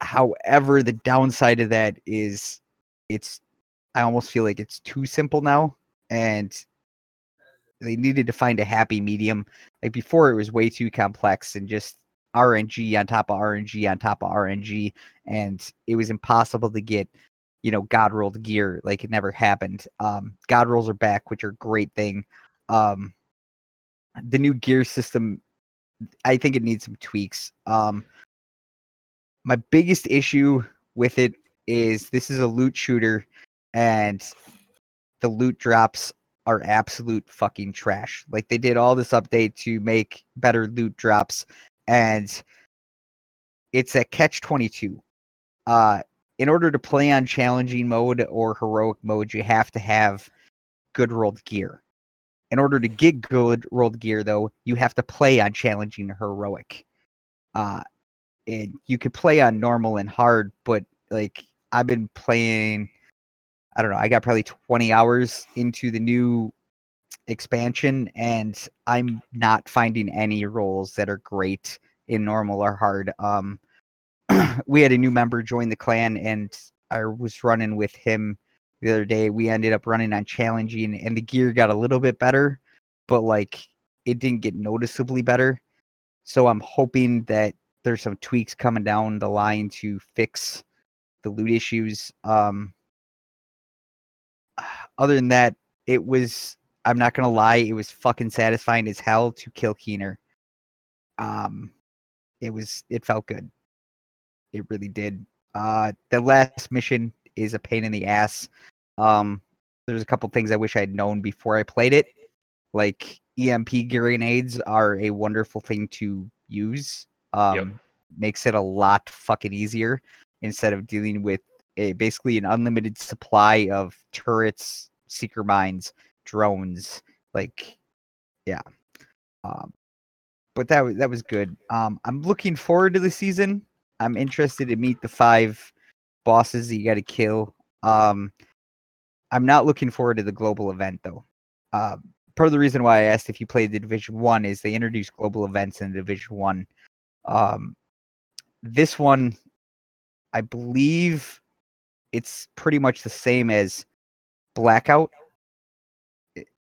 However, the downside of that is it's I almost feel like it's too simple now and they needed to find a happy medium. Like before it was way too complex and just RNG on top of RNG on top of RNG and it was impossible to get you know god rolled gear like it never happened. Um god rolls are back which are great thing. Um the new gear system I think it needs some tweaks. Um my biggest issue with it is this is a loot shooter and the loot drops are absolute fucking trash. Like they did all this update to make better loot drops and it's a catch 22. Uh in order to play on challenging mode or heroic mode you have to have good rolled gear. In order to get good rolled gear though, you have to play on challenging heroic. Uh and you could play on normal and hard, but like I've been playing I don't know, I got probably 20 hours into the new expansion and I'm not finding any roles that are great in normal or hard. Um we had a new member join the clan and I was running with him the other day. We ended up running on challenging, and the gear got a little bit better, but like it didn't get noticeably better. So I'm hoping that there's some tweaks coming down the line to fix the loot issues. Um, other than that, it was I'm not gonna lie, it was fucking satisfying as hell to kill Keener. Um, it was it felt good. It really did. Uh, the last mission is a pain in the ass. Um, there's a couple things I wish I had known before I played it. Like EMP grenades are a wonderful thing to use. Um, makes it a lot fucking easier instead of dealing with a basically an unlimited supply of turrets, seeker mines, drones. Like, yeah. Um, but that was that was good. Um, I'm looking forward to the season. I'm interested to meet the five bosses that you got to kill. Um, I'm not looking forward to the global event though. Uh, part of the reason why I asked if you played the Division One is they introduced global events in Division One. Um, this one, I believe, it's pretty much the same as Blackout,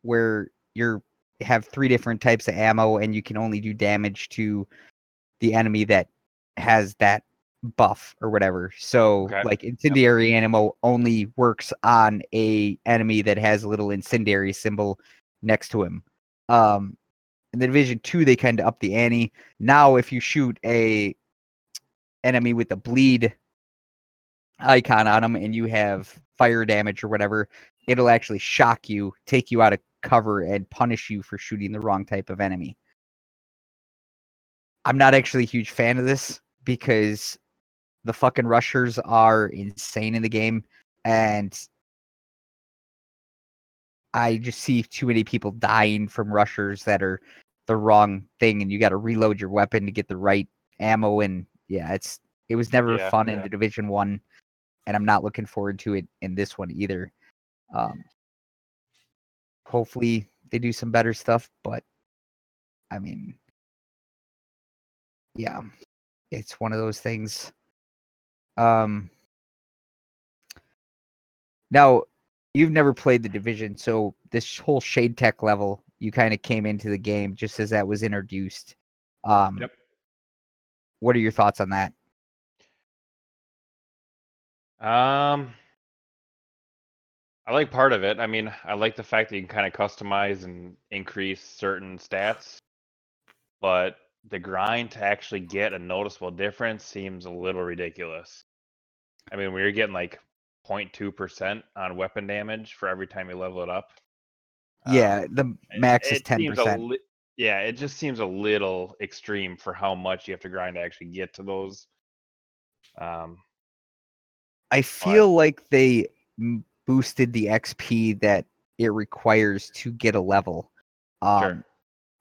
where you're have three different types of ammo and you can only do damage to the enemy that has that buff or whatever. So Okay. like incendiary ammo only works on a enemy that has a little incendiary symbol next to him. Um in the division two they kind of up the ante. Now if you shoot a enemy with a bleed icon on them and you have fire damage or whatever, it'll actually shock you, take you out of cover, and punish you for shooting the wrong type of enemy. I'm not actually a huge fan of this because the fucking rushers are insane in the game and I just see too many people dying from rushers that are the wrong thing and you got to reload your weapon to get the right ammo and yeah, it's it was never Yeah, fun in the division 1 and I'm not looking forward to it in this one either. Um hopefully they do some better stuff, but I mean yeah, it's one of those things. Um now you've never played the division, so this whole shade tech level, you kind of came into the game just as that was introduced. Um Yep. What are your thoughts on that? Um, I like part of it. I mean, I like the fact that you can kind of customize and increase certain stats, but the grind to actually get a noticeable difference seems a little ridiculous. I mean, we are getting like 0.2% on weapon damage for every time you level it up. yeah, Um, the max is it 10%. li- yeah, it just seems a little extreme for how much you have to grind to actually get to those. Um, I feel like they boosted the XP that it requires to get a level. Um, Sure.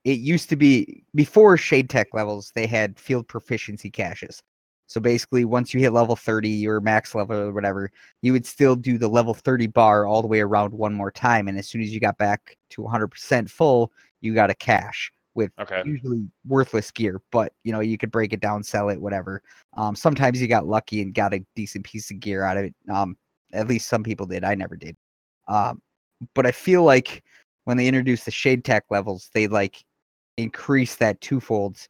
It used to be before Shade Tech levels, they had field proficiency caches. So basically, once you hit level 30 or max level or whatever, you would still do the level 30 bar all the way around one more time. And as soon as you got back to 100% full, you got a cache with okay. usually worthless gear, but you know, you could break it down, sell it, whatever. Um, sometimes you got lucky and got a decent piece of gear out of it. Um, at least some people did. I never did. Um, but I feel like when they introduced the shade tech levels, they like increased that twofolds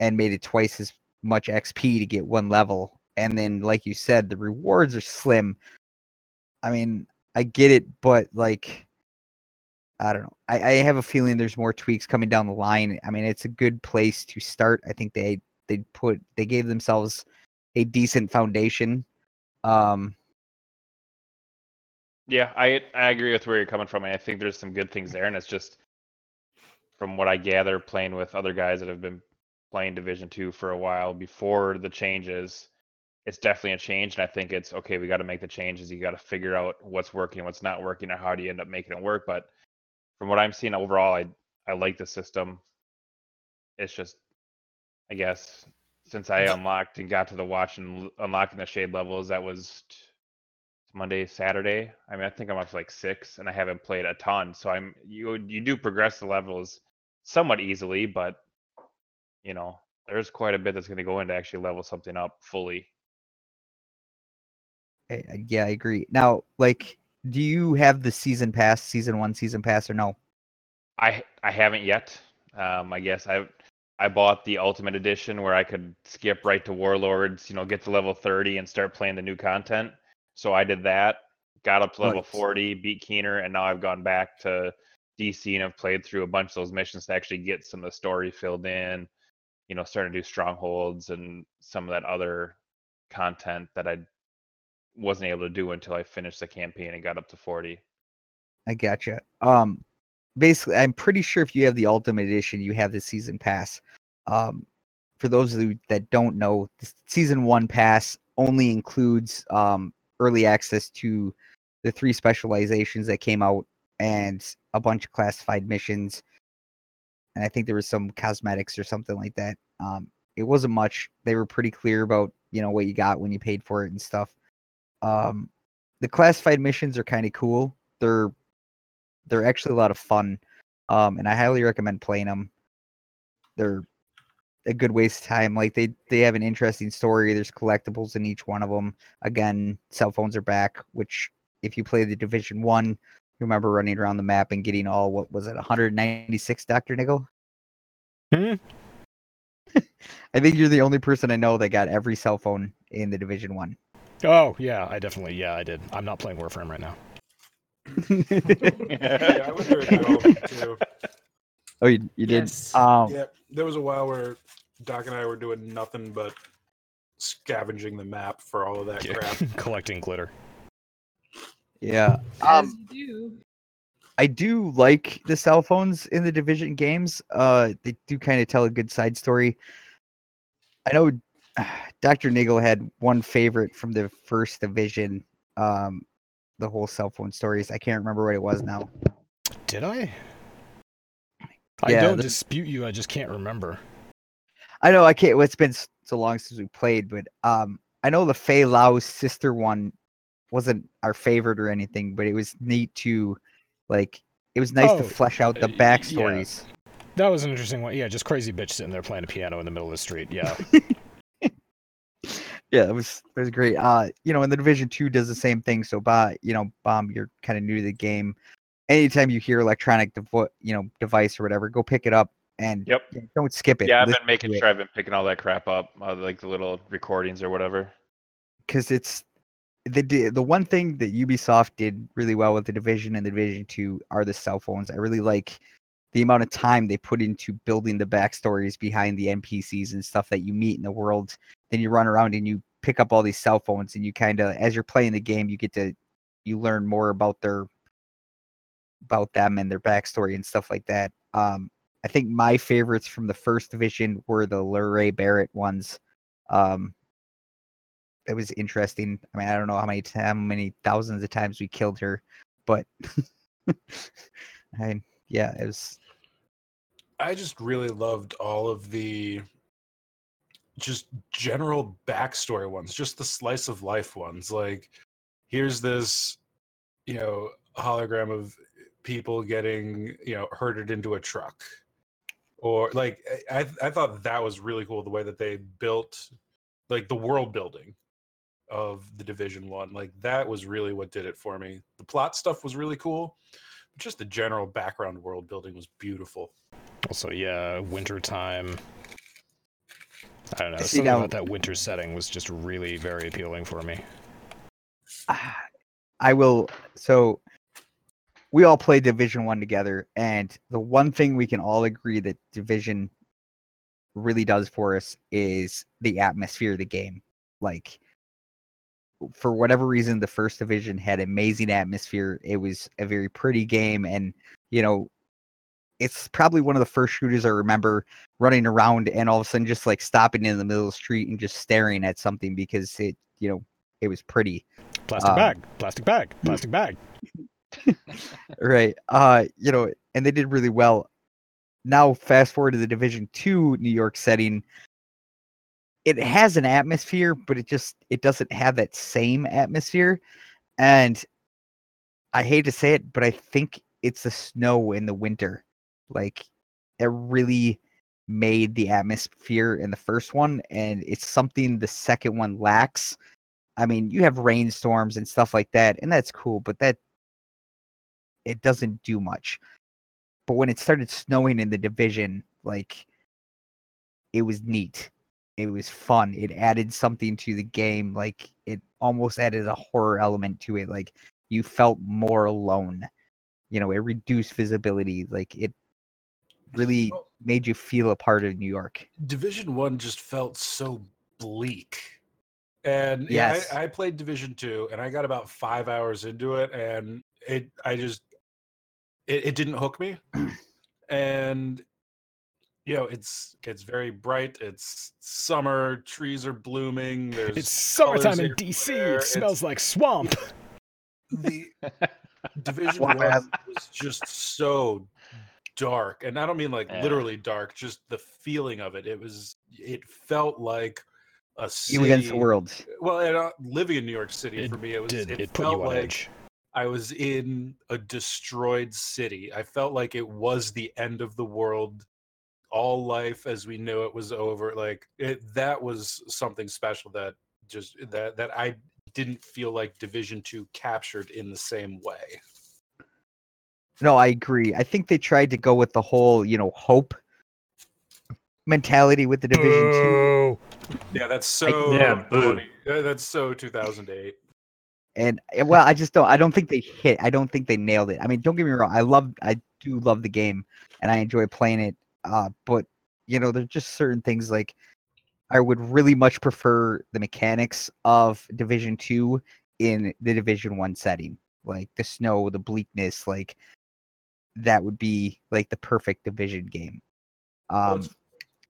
and made it twice as much XP to get one level. And then, like you said, the rewards are slim. I mean, I get it, but like, I don't know. I, I have a feeling there's more tweaks coming down the line. I mean, it's a good place to start. I think they they put they gave themselves a decent foundation. Um, Yeah, I I agree with where you're coming from. and I think there's some good things there, and it's just from what I gather, playing with other guys that have been playing Division Two for a while before the changes, it's definitely a change, and I think it's okay. We got to make the changes. You got to figure out what's working, what's not working, or how do you end up making it work. But from what I'm seeing overall, I I like the system. It's just, I guess, since I unlocked and got to the watch and unlocking the shade levels, that was t- Monday, Saturday. I mean, I think I'm up to like six, and I haven't played a ton. So I'm you you do progress the levels somewhat easily, but you know there's quite a bit that's going to go in to actually level something up fully. I- yeah, I agree. Now, like do you have the season pass, season one season pass, or no? I I haven't yet. Um, I guess I I bought the Ultimate Edition where I could skip right to Warlords, you know, get to level 30 and start playing the new content. So I did that, got up to level Nice. 40, beat Keener, and now I've gone back to DC and I've played through a bunch of those missions to actually get some of the story filled in. You know, starting to do strongholds and some of that other content that I wasn't able to do until I finished the campaign and got up to 40. I gotcha. Um, basically, I'm pretty sure if you have the Ultimate Edition, you have the season pass. Um, for those of you that don't know, the season one pass only includes um early access to the three specializations that came out and a bunch of classified missions. And I think there was some cosmetics or something like that. Um, it wasn't much. They were pretty clear about you know what you got when you paid for it and stuff. Um, the classified missions are kind of cool. They're they're actually a lot of fun, um, and I highly recommend playing them. They're a good waste of time. Like they they have an interesting story. There's collectibles in each one of them. Again, cell phones are back. Which, if you play the Division One, you remember running around the map and getting all what was it, 196, Doctor Niggle? Hmm? I think you're the only person I know that got every cell phone in the Division One. Oh yeah, I definitely yeah I did. I'm not playing Warframe right now. yeah, I went through it too. Oh, you, you did. Yes. Um, Yeah, there was a while where Doc and I were doing nothing but scavenging the map for all of that Yeah, crap. collecting glitter. yeah. As Um, do. I do like the cell phones in the division games. Uh, they do kind of tell a good side story. I know Dr. Niggle had one favorite from the first division. Um, the whole cell phone stories. I can't remember what it was now. Did I? I Yeah, don't the- dispute you. I just can't remember. I know I can't. Well, it's been so long since we played, but um, I know the Fei Lao's sister one wasn't our favorite or anything, but it was neat to like. It was nice Oh, to flesh out the uh, yeah. backstories. That was an interesting one. Yeah, just crazy bitch sitting there playing a piano in the middle of the street. Yeah. Yeah, it was it was great. Uh, you know, and the Division Two does the same thing. So, by you know, bomb, you're kind of new to the game. Anytime you hear electronic devo- you know device or whatever, go pick it up and Yep. don't skip it. Yeah, I've been making sure I've been picking all that crap up, uh, like the little recordings or whatever. because it's the the one thing that Ubisoft did really well with the Division and the Division Two are the cell phones. I really like the amount of time they put into building the backstories behind the NPCs and stuff that you meet in the world. Then you run around and you pick up all these cell phones and you kind of, as you're playing the game, you get to you learn more about their about them and their backstory and stuff like that. Um, I think my favorites from the first division were the LaRae Barrett ones. Um, it was interesting. I mean, I don't know how many how many thousands of times we killed her, but I yeah, it was I just really loved all of the just general backstory ones, just the slice of life ones. Like, here's this, you know, hologram of people getting, you know, herded into a truck. Or like I I I thought that was really cool the way that they built like the world building of the division one. Like that was really what did it for me. The plot stuff was really cool. But just the general background world building was beautiful. Also, yeah, winter time. I don't know. See, Something now- about that winter setting was just really very appealing for me. Ah, I will. So we all play Division One together, and the one thing we can all agree that Division really does for us is the atmosphere of the game. Like, for whatever reason, the first division had amazing atmosphere. It was a very pretty game, and you know, it's probably one of the first shooters I remember running around and all of a sudden just like stopping in the middle of the street and just staring at something because it, you know, it was pretty. Plastic Um, bag, plastic bag, plastic bag. right uh you know and they did really well. Now fast forward to the division 2 new york setting. It has an atmosphere but it just it doesn't have that same atmosphere and i hate to say it but i think it's the snow in the winter like it really made the atmosphere in the first one and it's something the second one lacks. I mean you have rainstorms and stuff like that and that's cool but that it doesn't do much. But when it started snowing in the division, like it was neat. It was fun. It added something to the game. Like it almost added a horror element to it. Like you felt more alone. You know, it reduced visibility. Like it really made you feel a part of New York. Division One just felt so bleak. And yeah, I, I played Division Two, and I got about five hours into it, and it I just it, it didn't hook me. and you know, it's it's very bright. It's summer. Trees are blooming. There's It's summertime in DC. everywhere, It it's- smells like swamp. the Division Wow. One was just so dark, and I don't mean like Yeah. literally dark, just the feeling of it. It was. It felt like a city. You against the world. Well, and, uh, living in New York City It for me, it was. Did It, it, put felt you on like edge? I was in a destroyed city. I felt like it was the end of the world. All life as we knew it was over. Like it. That was something special that just that that I didn't feel like Division Two captured in the same way. No, I agree. I think they tried to go with the whole, you know, hope mentality with the division two. Yeah, that's so. yeah, boo. 20 yeah, that's so 2008. And eh, well, I just don't I don't think they hit. I don't think they nailed it. I mean, don't get me wrong. I love I do love the game and I enjoy playing it. Uh, but you know, there's just certain things like I would really much prefer the mechanics of Division Two in the Division One setting. Like the snow, the bleakness, like that would be like the perfect division game. Um, it's,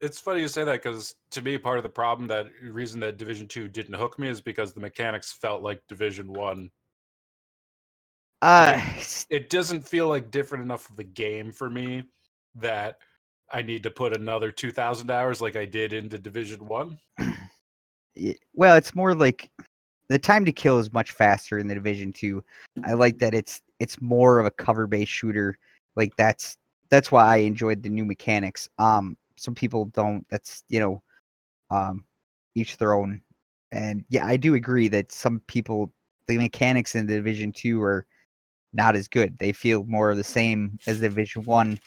it's funny you say that because to me, part of the problem that reason that Division Two didn't hook me is because the mechanics felt like Division One. uh, It doesn't feel like different enough of a game for me that I need to put another 2,000 hours like I did into Division One. well, it's more like the time to kill is much faster in the division two. I like that it's it's more of a cover based shooter. Like that's that's why I enjoyed the new mechanics. Um, some people don't. That's you know, um, each their own. And yeah, I do agree that some people the mechanics in the division two are not as good. They feel more of the same as the division one.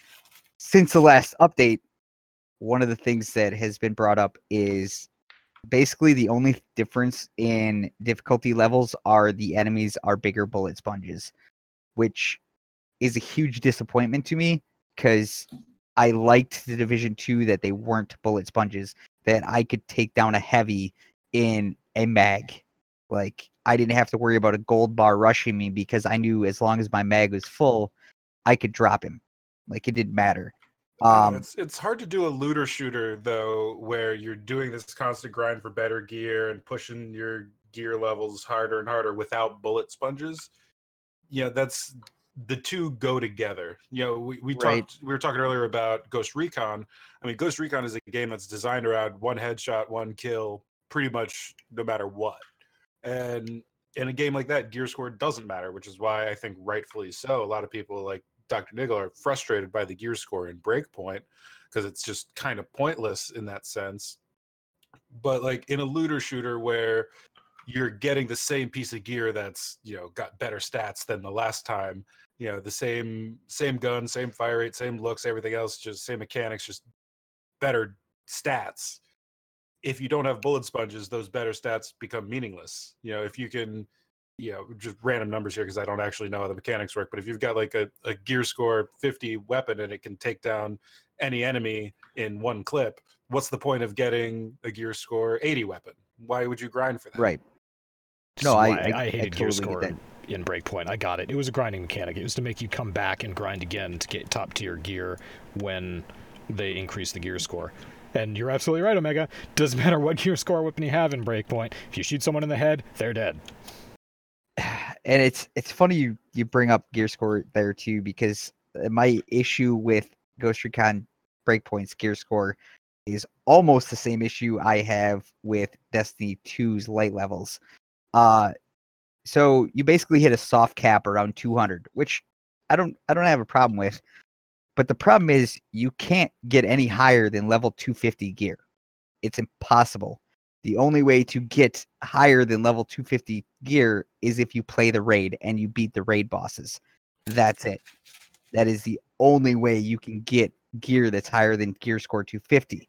Since the last update, one of the things that has been brought up is basically the only difference in difficulty levels are the enemies are bigger bullet sponges, which is a huge disappointment to me because I liked the Division 2 that they weren't bullet sponges, that I could take down a heavy in a mag. Like I didn't have to worry about a gold bar rushing me because I knew as long as my mag was full, I could drop him. Like it didn't matter. Um, Um, it's it's hard to do a looter shooter though, where you're doing this constant grind for better gear and pushing your gear levels harder and harder without bullet sponges. Yeah, that's the two go together. You know, we, we Right. talked we were talking earlier about Ghost Recon. I mean, Ghost Recon is a game that's designed around one headshot, one kill, pretty much no matter what. And in a game like that, gear score doesn't matter, which is why I think rightfully so. A lot of people like Dr. Niggle are frustrated by the gear score in Breakpoint because it's just kind of pointless in that sense. But like in a looter shooter where you're getting the same piece of gear that's you know got better stats than the last time, you know the same same gun, same fire rate, same looks, everything else, just same mechanics, just better stats. If you don't have bullet sponges, those better stats become meaningless. You know, if you can you know, just random numbers here because I don't actually know how the mechanics work. But if you've got like a, a gear score 50 weapon and it can take down any enemy in one clip, what's the point of getting a gear score 80 weapon? Why would you grind for that? right. No, is I- why I- I, I hated gear totally get score that. In Breakpoint. I got it. It was a grinding mechanic. It was to make you come back and grind again to get top tier gear when they increase the gear score. And you're absolutely right, Omega. Doesn't matter what gear score weapon you have in Breakpoint. If you shoot someone in the head, they're dead. and it's it's funny you you bring up gear score there too because my issue with Ghost Recon Breakpoint's gear score is almost the same issue I have with Destiny 2's light levels. Uh so you basically hit a soft cap around 200, which I don't I don't have a problem with. But the problem is you can't get any higher than level 250 gear. It's impossible. The only way to get higher than level 250 gear is if you play the raid and you beat the raid bosses. That's it. That is the only way you can get gear that's higher than gear score 250.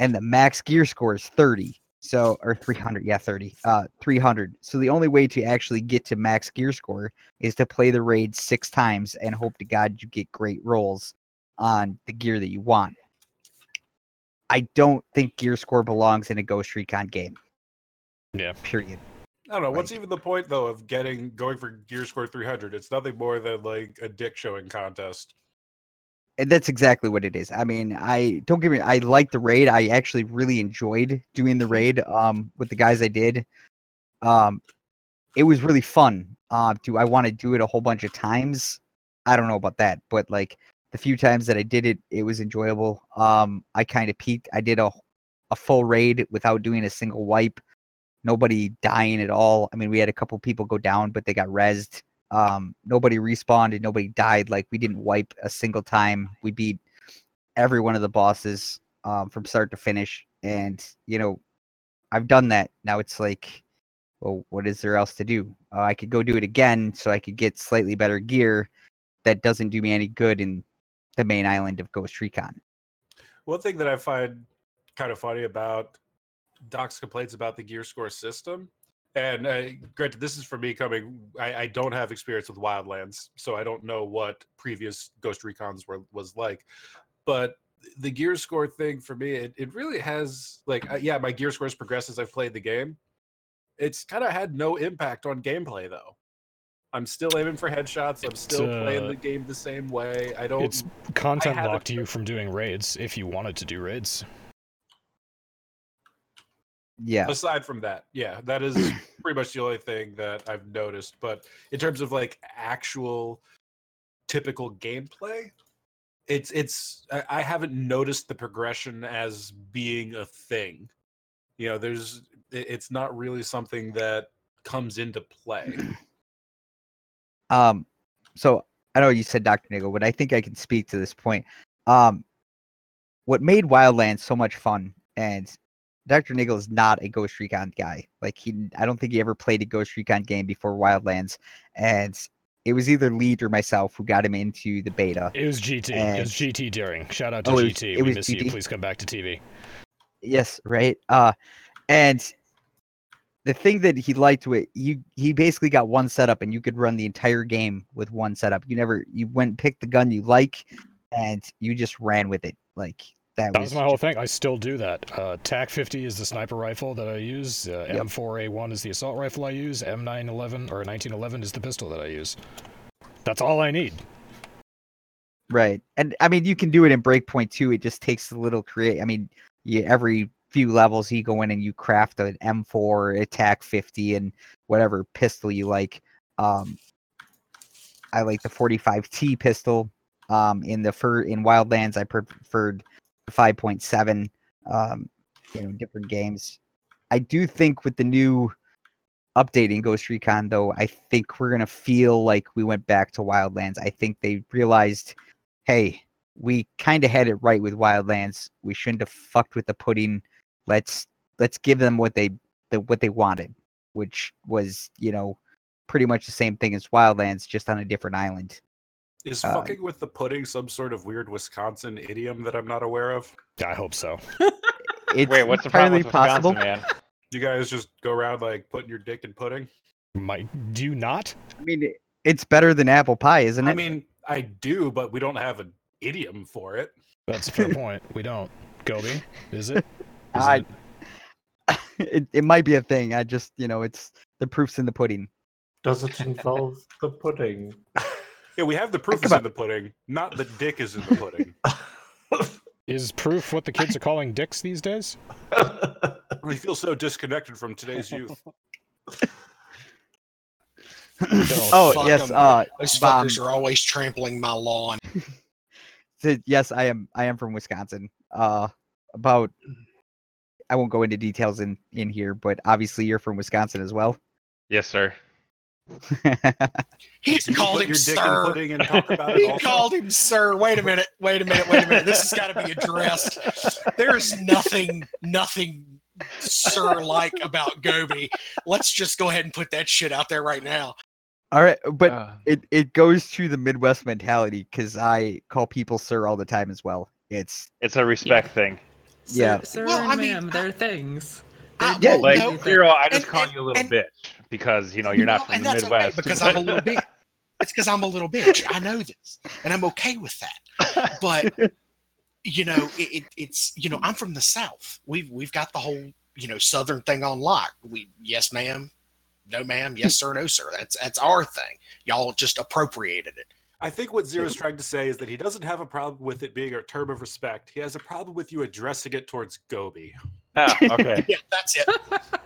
And the max gear score is 30. So or 300, yeah, 30. Uh 300. So the only way to actually get to max gear score is to play the raid 6 times and hope to god you get great rolls on the gear that you want. I don't think gear score belongs in a Ghost Recon game. Yeah. Period. I don't know. What's Like- even the point though of getting going for gear score 300? It's nothing more than like a dick showing contest. And that's exactly what it is. I mean, I don't get me. I like the raid. I actually really enjoyed doing the raid um, with the guys I did. Um, it was really fun. Uh, do I want to do it a whole bunch of times? I don't know about that, but like the few times that I did it, it was enjoyable. Um, I kind of peaked. I did a a full raid without doing a single wipe. Nobody dying at all. I mean, we had a couple people go down, but they got rezzed um nobody respawned nobody died. Like we didn't wipe a single time. We beat every one of the bosses um from start to finish. And you know i've done that. Now it's like well what is there else to do? Uh, i could go do it again so i could get slightly better gear that doesn't do me any good in the main island of ghost recon. One thing that I find kind of funny about Doc's complaints about the gear score system, and uh, granted, this is for me coming. I, I don't have experience with Wildlands, so I don't know what previous Ghost Recons were was like. But the gear score thing for me, it, it really has like uh, yeah, my gear scores progress as I've played the game. It's kind of had no impact on gameplay though. I'm still aiming for headshots. I'm still playing uh, the game the same way. I don't. It's content locked you from doing raids if you wanted to do raids. yeah aside from that yeah that is pretty much the only thing that i've noticed but in terms of like actual typical gameplay it's it's i, haven't noticed the progression as being a thing you know there's it's not really something that comes into play Um, so I know you said Dr. Niggle, but I think I can speak to this point. Um, what made Wildlands so much fun, and Dr. Niggle is not a Ghost Recon guy. Like he, I don't think he ever played a Ghost Recon game before Wildlands, and it was either Lead or myself who got him into the beta. It was GT. it was GT during. Shout out to Oh, it was- GT. it we was miss you. GT? Please come back to TV. Yes, right. Uh, and the thing that he liked with you, he basically got one setup, and you could run the entire game with one setup. You never, you went and picked the gun you like, and you just ran with it. Like that, That was was my whole thing. I still do that. Uh, TAC 50 is the sniper rifle that I use. Uh, Yep. M4A1 is the assault rifle I use. M911 or 1911 is the pistol that I use. That's all I need. Right. And I mean, you can do it in Breakpoint too. It just takes a little create. I mean, you, every few levels, you go in and you craft an M4 attack 50 and whatever pistol you like. Um, I like the 45T pistol. Um, in the fur in Wildlands, I preferred the 5.7. Um, you know, different games. I do think with the new updating Ghost Recon, though, I think we're gonna feel like we went back to Wildlands. I think they realized hey, we kind of had it right with Wildlands. We shouldn't have fucked with the pudding. Let's let's give them what they the, what they wanted, which was you know pretty much the same thing as Wildlands, just on a different island. Is Uh, fucking with the pudding some sort of weird wisconsin idiom that i'm not aware of I hope so. It's Wait, what's the problem entirely with possible. Wisconsin, man? you guys just go around like putting your dick in pudding Might do you not? I mean, it's better than apple pie, isn't it? i mean i do but we don't have an idiom for it That's a fair point. We don't. Gobi, is it? Is I- it- it, it might be a thing. I just you know it's the proof's in the pudding. Does it involve the pudding? Yeah we have the proof is on. in the pudding not the dick is in the pudding Is proof what the kids are calling dicks these days? we feel so disconnected from today's youth oh fuck yes, 'em. uh, Those Bomb. fuckers are always trampling my lawn. So, yes, I am. I am from Wisconsin. Uh, about I won't go into details in in here, but obviously you're from Wisconsin as well. Yes, sir. He You called him your dick in sir. pudding and talk about it He also? called him sir. Wait a minute. Wait a minute. Wait a minute. This has got to be addressed. There is nothing, nothing sir like about Gobi. Let's just go ahead and put that shit out there right now. All right, but Uh, it it goes to the Midwest mentality because I call people sir all the time as well. It's it's a respect thing. Sir, Yeah. sir Well, and I mean, ma'am, I- they're things. I- They're uh, Like no. Zero, I just and- call and- you a little and- bitch because you know you're not from the Midwest. Okay because I'm a little bitch. It's because I'm a little bitch. I know this, and I'm okay with that. But you know, it, it, it's you know, I'm from the South. We've we've got the whole you know Southern thing on lock. We yes, ma'am, no, ma'am, yes, sir, no, sir. That's that's our thing. Y'all just appropriated it. I think what Zero's trying to say is that he doesn't have a problem with it being a term of respect. He has a problem with you addressing it towards Gobi. Ah, okay, Yeah, that's it.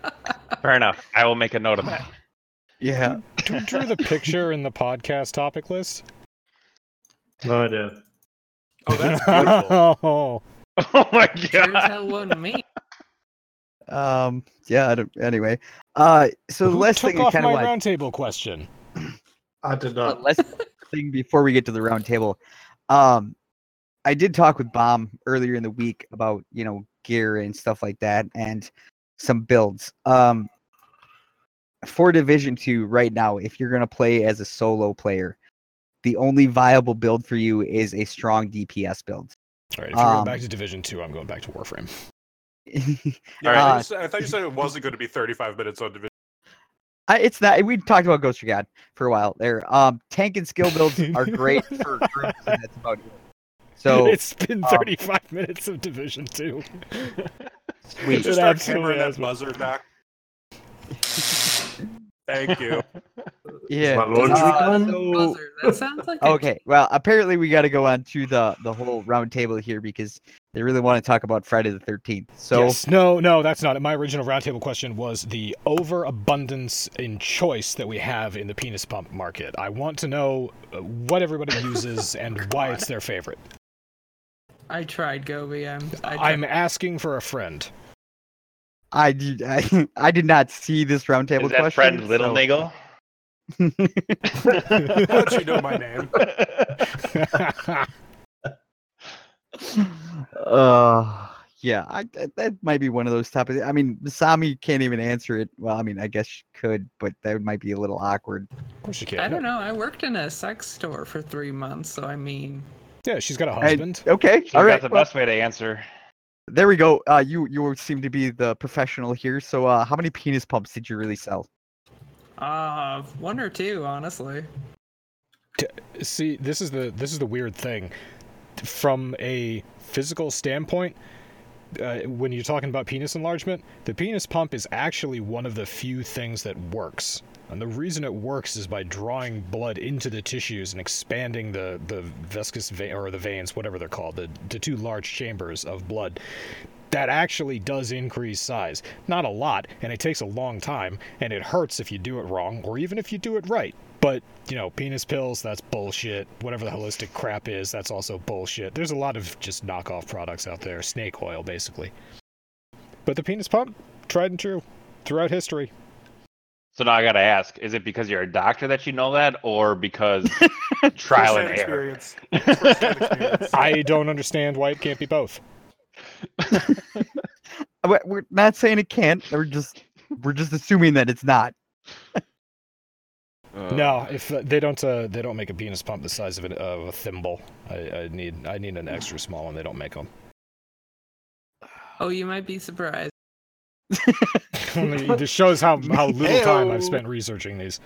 fair enough. I will make a note of that. yeah. Do we drew the picture in the podcast topic list? No idea. Oh, that's beautiful. oh, Oh my god! hell wasn't me. Um. Yeah. I don't, anyway. Uh. So the who last took thing I off kind my of want. roundtable question? I did the not. last thing before we get to the round table. Um. I did talk with Bomb earlier in the week about you know gear and stuff like that and some builds. Um. For Division Two right now, if you're gonna play as a solo player, the only viable build for you is a strong DPS build. All right, if you're going Um, back to Division Two, I'm going back to Warframe. Yeah, I, Uh, thought you said, I thought you said it wasn't going to be 35 minutes on division. I, it's not. We talked about Ghost of God for a while there. Um, tank and skill builds are great for groups, and that's about it. So it's been um, 35 minutes of Division Two. Sweet. It Just start absolutely hammering that buzzer back. Thank you. yeah. My laundry uh, so- That sounds like a okay. Well, apparently we got to go on to the the whole round table here because they really want to talk about Friday the Thirteenth. So yes, no, no, that's not it. My original roundtable question was the overabundance in choice that we have in the penis pump market. I want to know uh, what everybody uses and why it's their favorite. I tried Gobi. I'm. I I'm asking for a friend. I did I, I did not see this round table Is that question. friend Little so- Niggle? How'd you know my name? uh yeah I, that- that might be one of those topics i mean Masami can't even answer it well i mean i guess she could but that might be a little awkward Of course you can. I don't know. I worked in a sex store for three months, so I mean, Yeah, she's got a husband. okay She's all got right the well, best way to answer. there we go uh you you seem to be the professional here so uh how many penis pumps did you really sell uh, one or two, honestly. See, this is the this is the weird thing. From a physical standpoint, uh, when you're talking about penis enlargement, the penis pump is actually one of the few things that works. And the reason it works is by drawing blood into the tissues and expanding the the viscous vein or the veins, whatever they're called, the, the two large chambers of blood. That actually does increase size. Not a lot, and it takes a long time, and it hurts if you do it wrong, or even if you do it right. But, you know, penis pills, that's bullshit. Whatever the holistic crap is, that's also bullshit. There's a lot of just knockoff products out there, snake oil, basically. But the penis pump, tried and true, throughout history. So now I gotta ask: Is it because you're a doctor that you know that, or because trial and error? experience. Experience. I don't understand why it can't be both. We're- we're not saying it can't we're just we're just assuming that it's not Uh, No, if uh, they don't, uh, they don't make a penis pump the size of, an, of a thimble. I, I need, I need an extra small one. They don't make them. Oh, you might be surprised. This shows how how little time I've spent researching these.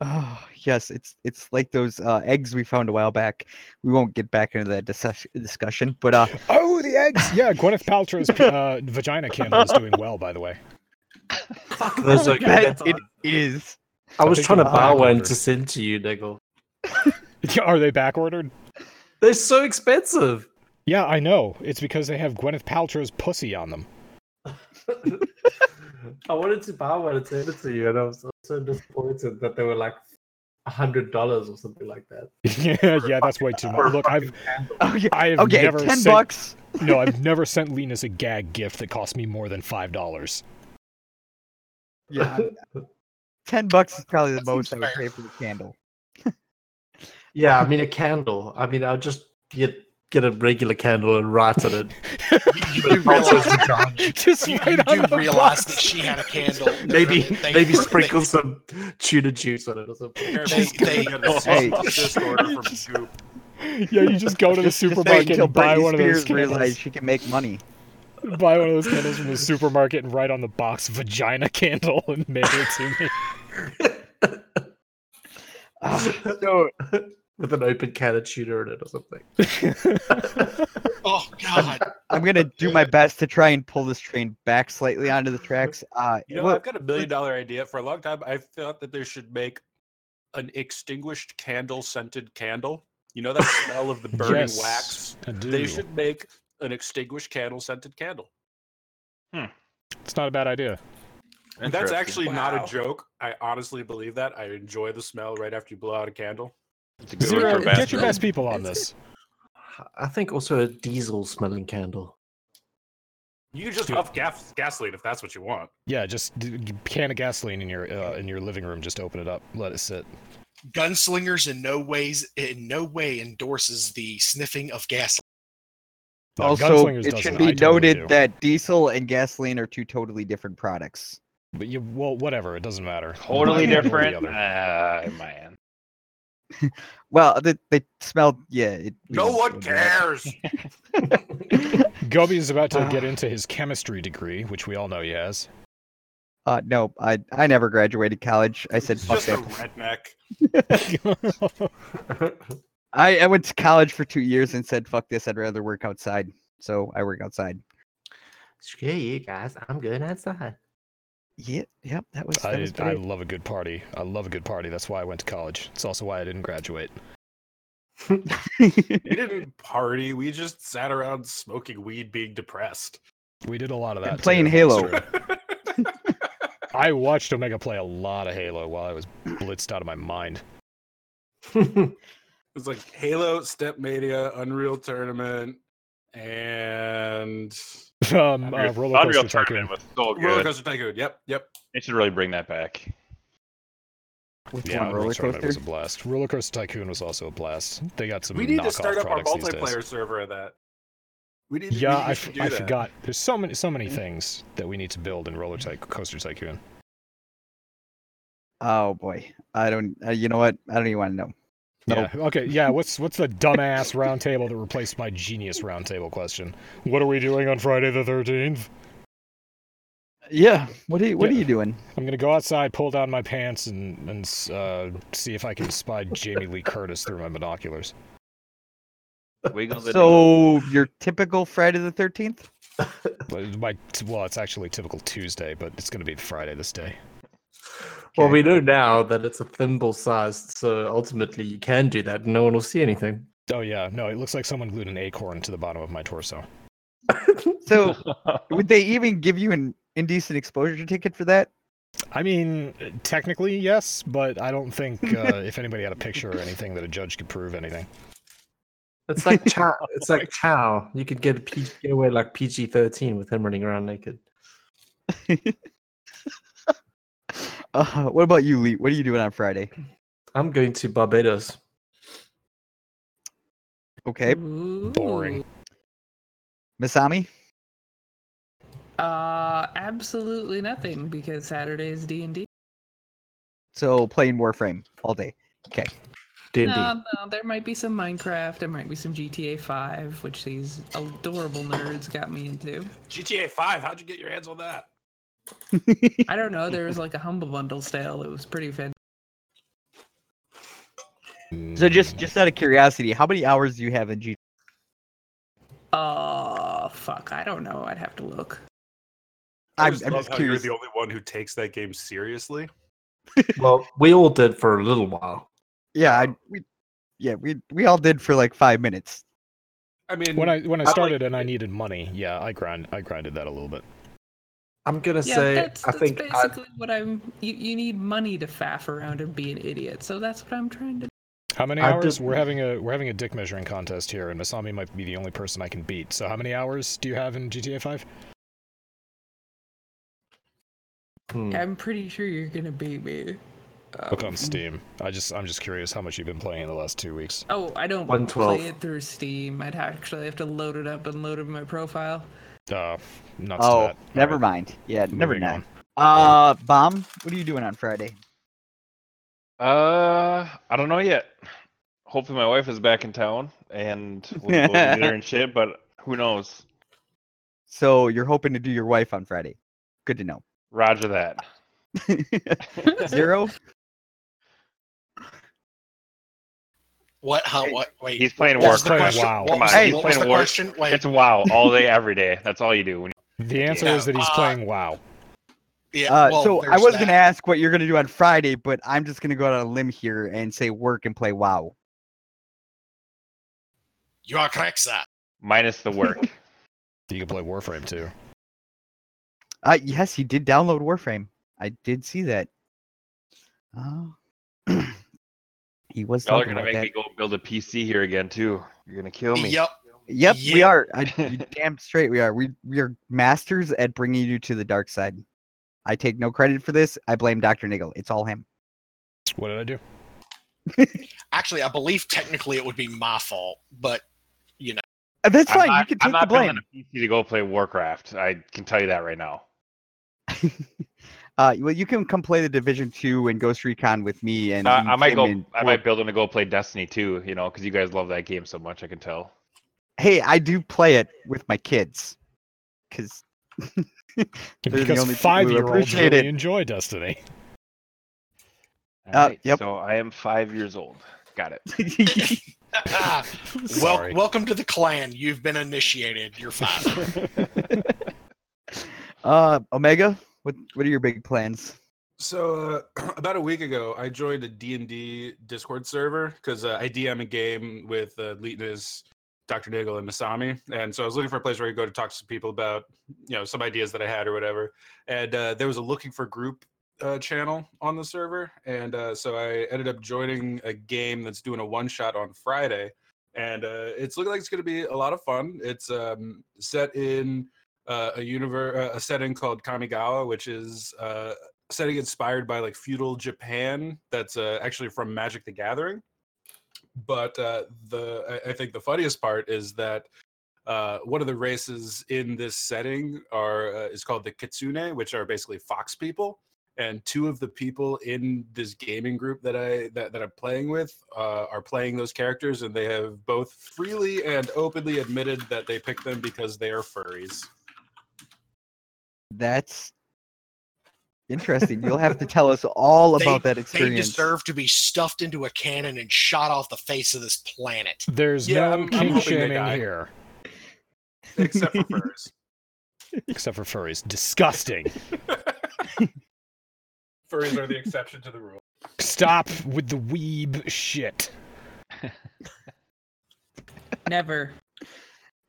Oh yes, it's it's like those uh, eggs we found a while back. We won't get back into that dis- discussion, but uh, Oh, the eggs! Yeah, Gwyneth Paltrow's uh, vagina candle is doing well, by the way. Those are that it is. I was think trying to they're buy one ordered. to send to you, Niggle. Are they back ordered? They're so expensive. Yeah, I know. It's because they have Gwyneth Paltrow's pussy on them. I wanted to buy one and send it to you, and I was so disappointed that they were like a hundred dollars or something like that. yeah, yeah, that's way too much. Look, I've, fucking candle. Okay, I have okay, never ten sent, bucks. No, I've never sent Linus a gag gift that cost me more than five dollars. Yeah, ten bucks is probably the That most I seems would pay for the candle. Yeah, I mean a candle. I mean, I'll just get get a regular candle and write on it. You, you do realize, Just you, right you on do the realize box. that she had a candle. Maybe They- maybe they- sprinkle some tuna juice on it or something. Careful, They- they- get Hey. cease order from Goop. Yeah, you just go to the Just- just wait supermarket and buy Britney one of those Spears realized candles. she can make money. Buy one of those candles from the supermarket and write on the box "vagina candle" and mail it to me. Ah, so With an open can of tuna in it or something. Oh God! I'm gonna do my best to try and pull this train back slightly onto the tracks. Uh, You know, what- I've got a million dollar idea. For a long time, I thought that they should make an extinguished candle scented candle. You know that smell of the burning yes, wax? I do. They should make an extinguished candle scented candle. Hmm. It's not a bad idea. And that's Interesting. actually not a joke. I honestly believe that. I enjoy the smell right after you blow out a candle. It's a good Zero, one for a get your best people on this. I think also a diesel smelling candle. You can just Dude. huff gas- gasoline if that's what you want. Yeah, just d- g- can of gasoline in your uh, in your living room. Just open it up, let it sit. Gunslingers in no ways in no way endorses the sniffing of gas. No, also, it should be totally noted do. that diesel and gasoline are two totally different products. But you, well, whatever. It doesn't matter. Totally One or the different. other. Ah, man. Well, they, they smell. Yeah. It, No don't- one we'll do that. cares. Gobi is about to Ah. get into his chemistry degree, which we all know he has. Uh, no, I I never graduated college. I said fuck just a redneck. I, I went to college for two years and said fuck this. I'd rather work outside. So I work outside. Screw you guys, I'm good outside. Yeah. Yep. That was. That I, was I love a good party. I love a good party. That's why I went to college. It's also why I didn't graduate. We didn't party. We just sat around smoking weed, being depressed. We did a lot of And that. playing too, Halo. I watched Omega play a lot of Halo while I was blitzed out of my mind. It's like Halo, Stepmania, Unreal Tournament, and Um, uh, Unreal, Roller Unreal Coaster Tournament Tycoon. was so Roller. Coaster Tycoon. Yep, yep. They should really bring that back. With Yeah, one Unreal roller Tournament was a blast. Roller Coaster Tycoon was also a blast. They got some. we need to start up our products these days. multiplayer server of that. We need to, Yeah, we I, should f- do I that. forgot. There's so many, so many things that we need to build in Roller Ty- Coaster Tycoon. Oh boy. I don't. Uh, you know what? I don't even want to know. Nope. Yeah. Okay. Yeah. What's what's the dumbass roundtable that replaced my genius roundtable question? What are we doing on Friday the thirteenth? Yeah. What are you What are you doing? I'm gonna go outside, pull down my pants, and and uh, see if I can spy Jamie Lee Curtis through my binoculars. So your typical Friday the Thirteenth. My well, it's actually typical Tuesday, but it's gonna be Friday this day. Well, we know now that it's a thimble sized, so ultimately you can do that and no one will see anything. Oh yeah, no, it looks like someone glued an acorn to the bottom of my torso. So would they even give you an indecent exposure ticket for that? I mean, technically yes, but I don't think uh, if anybody had a picture or anything that a judge could prove anything. It's like Chow. It's like Chow. You could get a P- get away like PG thirteen with him running around naked. Uh, what about you, Lee? What are you doing on Friday? I'm going to Barbados. Okay, Boring. Masami. Uh, absolutely nothing because Saturday is D and D. So playing Warframe all day. Okay. D&D. No, no, there might be some Minecraft. There might be some GTA 5, which these adorable nerds got me into. GTA 5, how'd you get your hands on that? I don't know. There was like a humble bundle sale. It was pretty fantastic. So just just out of curiosity, how many hours do you have in G? Uh, fuck. I don't know. I'd have to look. I I'm, just I'm love just how curious. you're the only one who takes that game seriously. Well, we all did for a little while. Yeah, I, we, yeah, we we all did for like five minutes. I mean, when I when I I like started and I needed money, yeah, I grind I grinded that a little bit. I'm gonna Yeah, say that's, I that's think I, basically what I'm. You, you need money to faff around and be an idiot. So that's what I'm trying to. How many hours? did- We're having a we're having a dick measuring contest here, and Masami might be the only person I can beat. So how many hours do you have in GTA 5? hmm, I'm pretty sure you're gonna beat me. Look Um, on Steam. I just I'm just curious how much you've been playing in the last two weeks. Oh, I don't 112. play it through Steam. I'd actually have to load it up and load it in my profile. Uh, nuts Oh, that. never Alright, mind. Yeah, never mind. Uh, bomb. What are you doing on Friday? Uh, I don't know yet. Hopefully, my wife is back in town and we'll go to dinner and shit. But who knows? So you're hoping to do your wife on Friday. Good to know. Roger that. Zero. What? Huh? What? Wait. He's playing what was Warcraft. the Playing question? WoW. What Come was, on, the- he's what was playing the War- question? Wait. It's WoW all day, every day. That's all you do. When The answer is that he's uh, playing WoW. yeah. Uh, well, so I was that. gonna ask what you're gonna do on Friday, but I'm just gonna go out on a limb here and say work and play WoW. You are correct, sir. minus the work. You can play Warframe too. Uh, yes, he did download Warframe. I did see that. Oh, he was Y'all are gonna about make that. me go build a PC here again too. You're gonna kill me. Yep. Yep, we are. I, damn straight we are. We we are masters at bringing you to the dark side. I take no credit for this. I blame Doctor Niggle. It's all him. What did I do? Actually, I believe technically it would be my fault, but you know, Uh, That's I'm fine. not, you can I'm take the not blame. building a PC to go play Warcraft. I can tell you that right now. Uh, well, you can come play the Division Two and Ghost Recon with me, and Uh, I might came go. in- I might build him to go play Destiny too. You know, because you guys love that game so much. I can tell. Hey, I do play it with my kids, because They're the only Because five-year-olds appreciate really it. enjoy Destiny. Uh, Alright, yep. So I am five years old. Got it. well, welcome to the clan. You've been initiated. You're fine. uh, Omega, what what are your big plans? So uh, about a week ago, I joined a D&D Discord server because uh, I DM a game with uh, Leetness, Dr. Niggle, and Masami, and so I was looking for a place where I could go to talk to some people about, you know, some ideas that I had or whatever. And uh, there was a looking for group uh, channel on the server, and uh, so I ended up joining a game that's doing a one shot on Friday, and uh, it's looking like it's going to be a lot of fun. It's um, set in uh, a universe, uh, a setting called Kamigawa, which is uh, setting inspired by like feudal Japan. That's uh, actually from Magic the Gathering. But the I, I think the funniest part is that uh, one of the races in this setting are uh, is called the Kitsune, which are basically fox people. And two of the people in this gaming group that I that, that I'm playing with uh, are playing those characters, and they have both freely and openly admitted that they picked them because they are furries. That's interesting. You'll have to tell us all They- about that experience. they deserve to be stuffed into a cannon and shot off the face of this planet. There's Yeah, no I'm- I'm kink hoping they shaming here, except for furs. except for furries. Disgusting. Furries are the exception to the rule. Stop with the weeb shit. Never.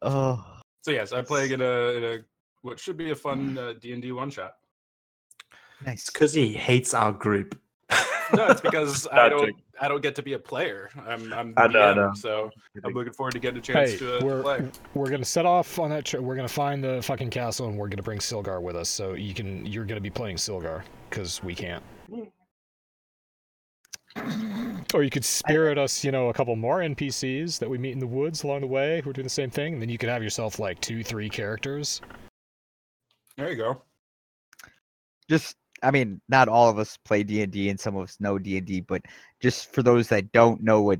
Oh, So yes, I'm playing uh, in a, in a what should be a fun uh, D and D one shot. nice. Because he hates our group. No, it's because I don't I don't get to be a player. I'm I'm I know, I DM, know. so I'm looking forward to getting a chance Hey, to, uh, we're play. we're gonna set off on that. Tri- we're gonna find the fucking castle, and we're gonna bring Silgar with us. So you can you're gonna be playing Silgar because we can't. Or you could spirit us, you know, a couple more NPCs that we meet in the woods along the way who are doing the same thing, and then you could have yourself like two, three characters. There you go. Just, I mean, not all of us play D and D, and some of us know D and D, but just for those that don't know what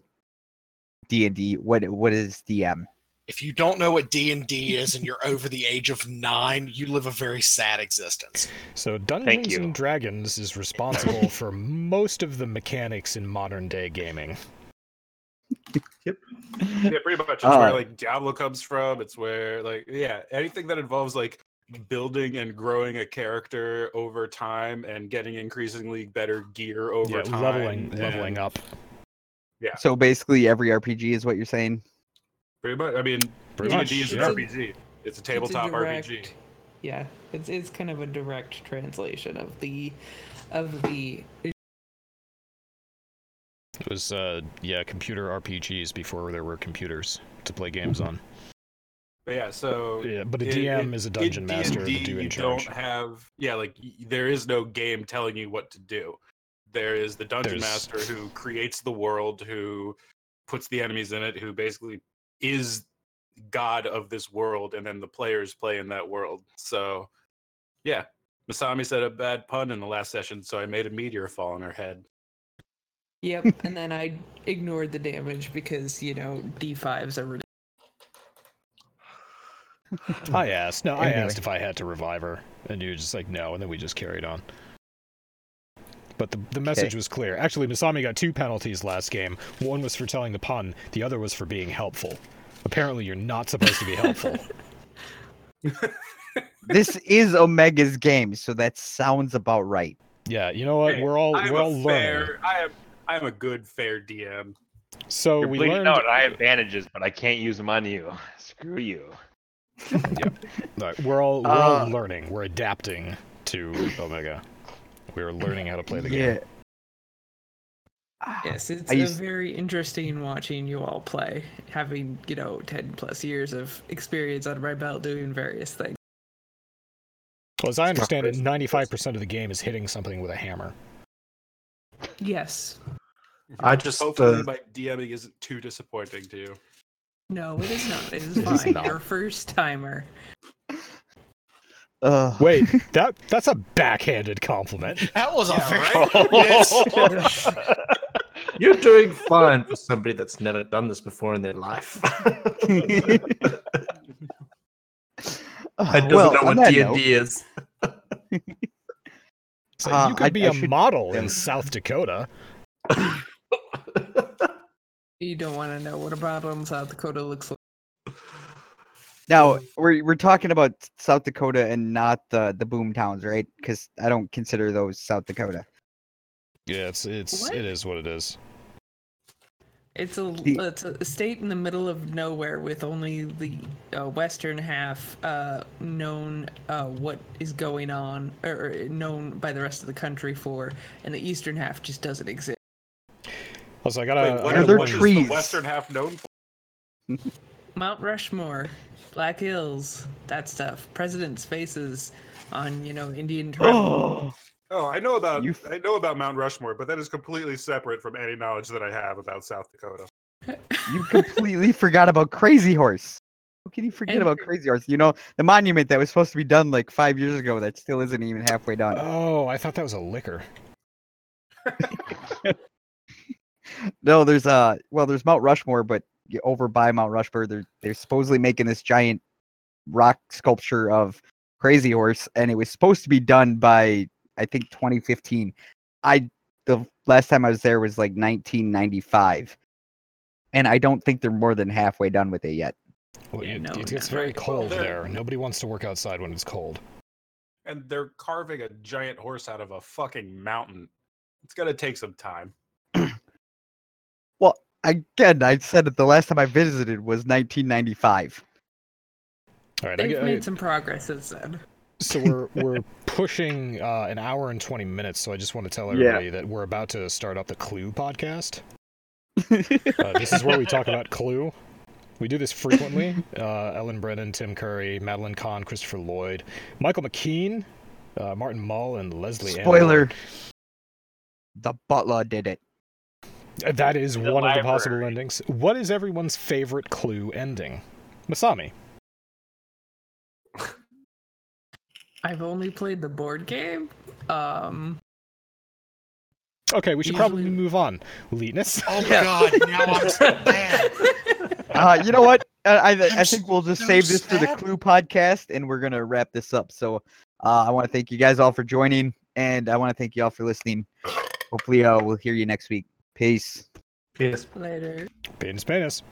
D and D, what what is DM? If you don't know what D and D is and you're over the age of nine, you live a very sad existence. So Dungeons and Dragons is responsible for most of the mechanics in modern day gaming. Yep. Yeah, pretty much. It's Uh, where like Diablo comes from. It's where like yeah, anything that involves like building and growing a character over time and getting increasingly better gear over Yeah, time. leveling leveling and- up. So basically, every RPG is what you're saying. Pretty much. I mean, Pretty much, is an yeah. RPG. It's a tabletop direct- RPG. Yeah, it's it's kind of a direct translation of the of the It was uh yeah, computer RPGs before there were computers to play games on. But yeah, so Yeah, but a DM in- is a in dungeon master, the D&D, dude in you charge. don't have yeah, like there is no game telling you what to do. There is the dungeon There's- master who creates the world, who puts the enemies in it, who basically is god of this world, and then the players play in that world. So, yeah, Masami said a bad pun in the last session, so I made a meteor fall on her head. Yep, and then I ignored the damage because you know D5s are ridiculous. I asked. No, I Anyway. asked if I had to revive her, and you were just like, no, and then we just carried on. But the, the message was clear. Actually, Masami got two penalties last game. One was for telling the pun, the other was for being helpful. Apparently, you're not supposed to be helpful. This is Omega's game, so that sounds about right. yeah, you know what? Hey, We're all I'm we're a all learning. fair, I am I am a good fair DM. So You're we bleeding learned. out. I have bandages, but I can't use them on you. Screw you. Look, we're all we're all Uh, learning. We're adapting to Omega. We're learning how to play the game. Yes, it's I a used- very interesting watching you all play, having you know ten plus years of experience under my belt doing various things. Well, as I understand it, ninety-five percent of the game is hitting something with a hammer. Yes, I just Hopefully, uh, my DMing isn't too disappointing to you. No, it is not. It is It is fine. not. You're a first timer. Uh, Wait, that that's a backhanded compliment. That was a Yeah, very right? yes. you're doing fine for somebody that's never done this before in their life. I doesn't well, know on what that D note, and D is. So Uh, you could I- be I a should- model in South Dakota. You don't want to know what a bottle in South Dakota looks like. now we're we're talking about South Dakota and not the the boom towns, right? Because I don't consider those South Dakota. Yeah, it's it's What? it is what it is. It's a The- it's a state in the middle of nowhere with only the uh, western half uh, known uh, what is going on or or known by the rest of the country for, and the eastern half just doesn't exist. Also, I gotta. Wait, I what are gotta there what is trees? the western half known for? Mount Rushmore, Black Hills, that stuff. Presidents' faces on you know Indian tribal. Oh, Oh, I know about You f- I know about Mount Rushmore, but that is completely separate from any knowledge that I have about South Dakota. you completely forgot about Crazy Horse. How can you forget And- about Crazy Horse? You know the monument that was supposed to be done like five years ago that still isn't even halfway done. Oh, I thought that was a liquor. No, there's uh well, there's Mount Rushmore, but over by Mount Rushmore, they're they're supposedly making this giant rock sculpture of Crazy Horse, and it was supposed to be done by I think 2015. I the last time I was there was like 1995, and I don't think they're more than halfway done with it yet. Well, Yeah, it, no, it not gets very cold Well, there. Nobody wants to work outside when it's cold. And they're carving a giant horse out of a fucking mountain. It's gonna take some time. Again, I said it the last time I visited was 1995. All right, I, They've get- I- made some progress since then. so we're we're pushing uh, an hour and 20 minutes. So I just want to tell Yeah. everybody that we're about to start up the Clue podcast. Uh, this is where we talk about Clue. We do this frequently. Uh, Eileen Brennan, Tim Curry, Madeline Kahn, Christopher Lloyd, Michael McKean, uh, Martin Mull, and Lesley. Ann Spoiler: Ward. the butler did it. Uh, That is The one of the possible endings. What is everyone's favorite Clue ending? Masami. I've only played the board game. Um, Okay, we should probably move on. Leetness. Oh Yeah. God! Now I'm so bad. Uh, you know what? I, I, I think we'll just so save this for the. Clue podcast, and we're gonna wrap this up. So, uh, I want to thank you guys all for joining, and I want to thank you all for listening. Hopefully, uh, we'll hear you next week. Peace. Yes. later. Penis, penis.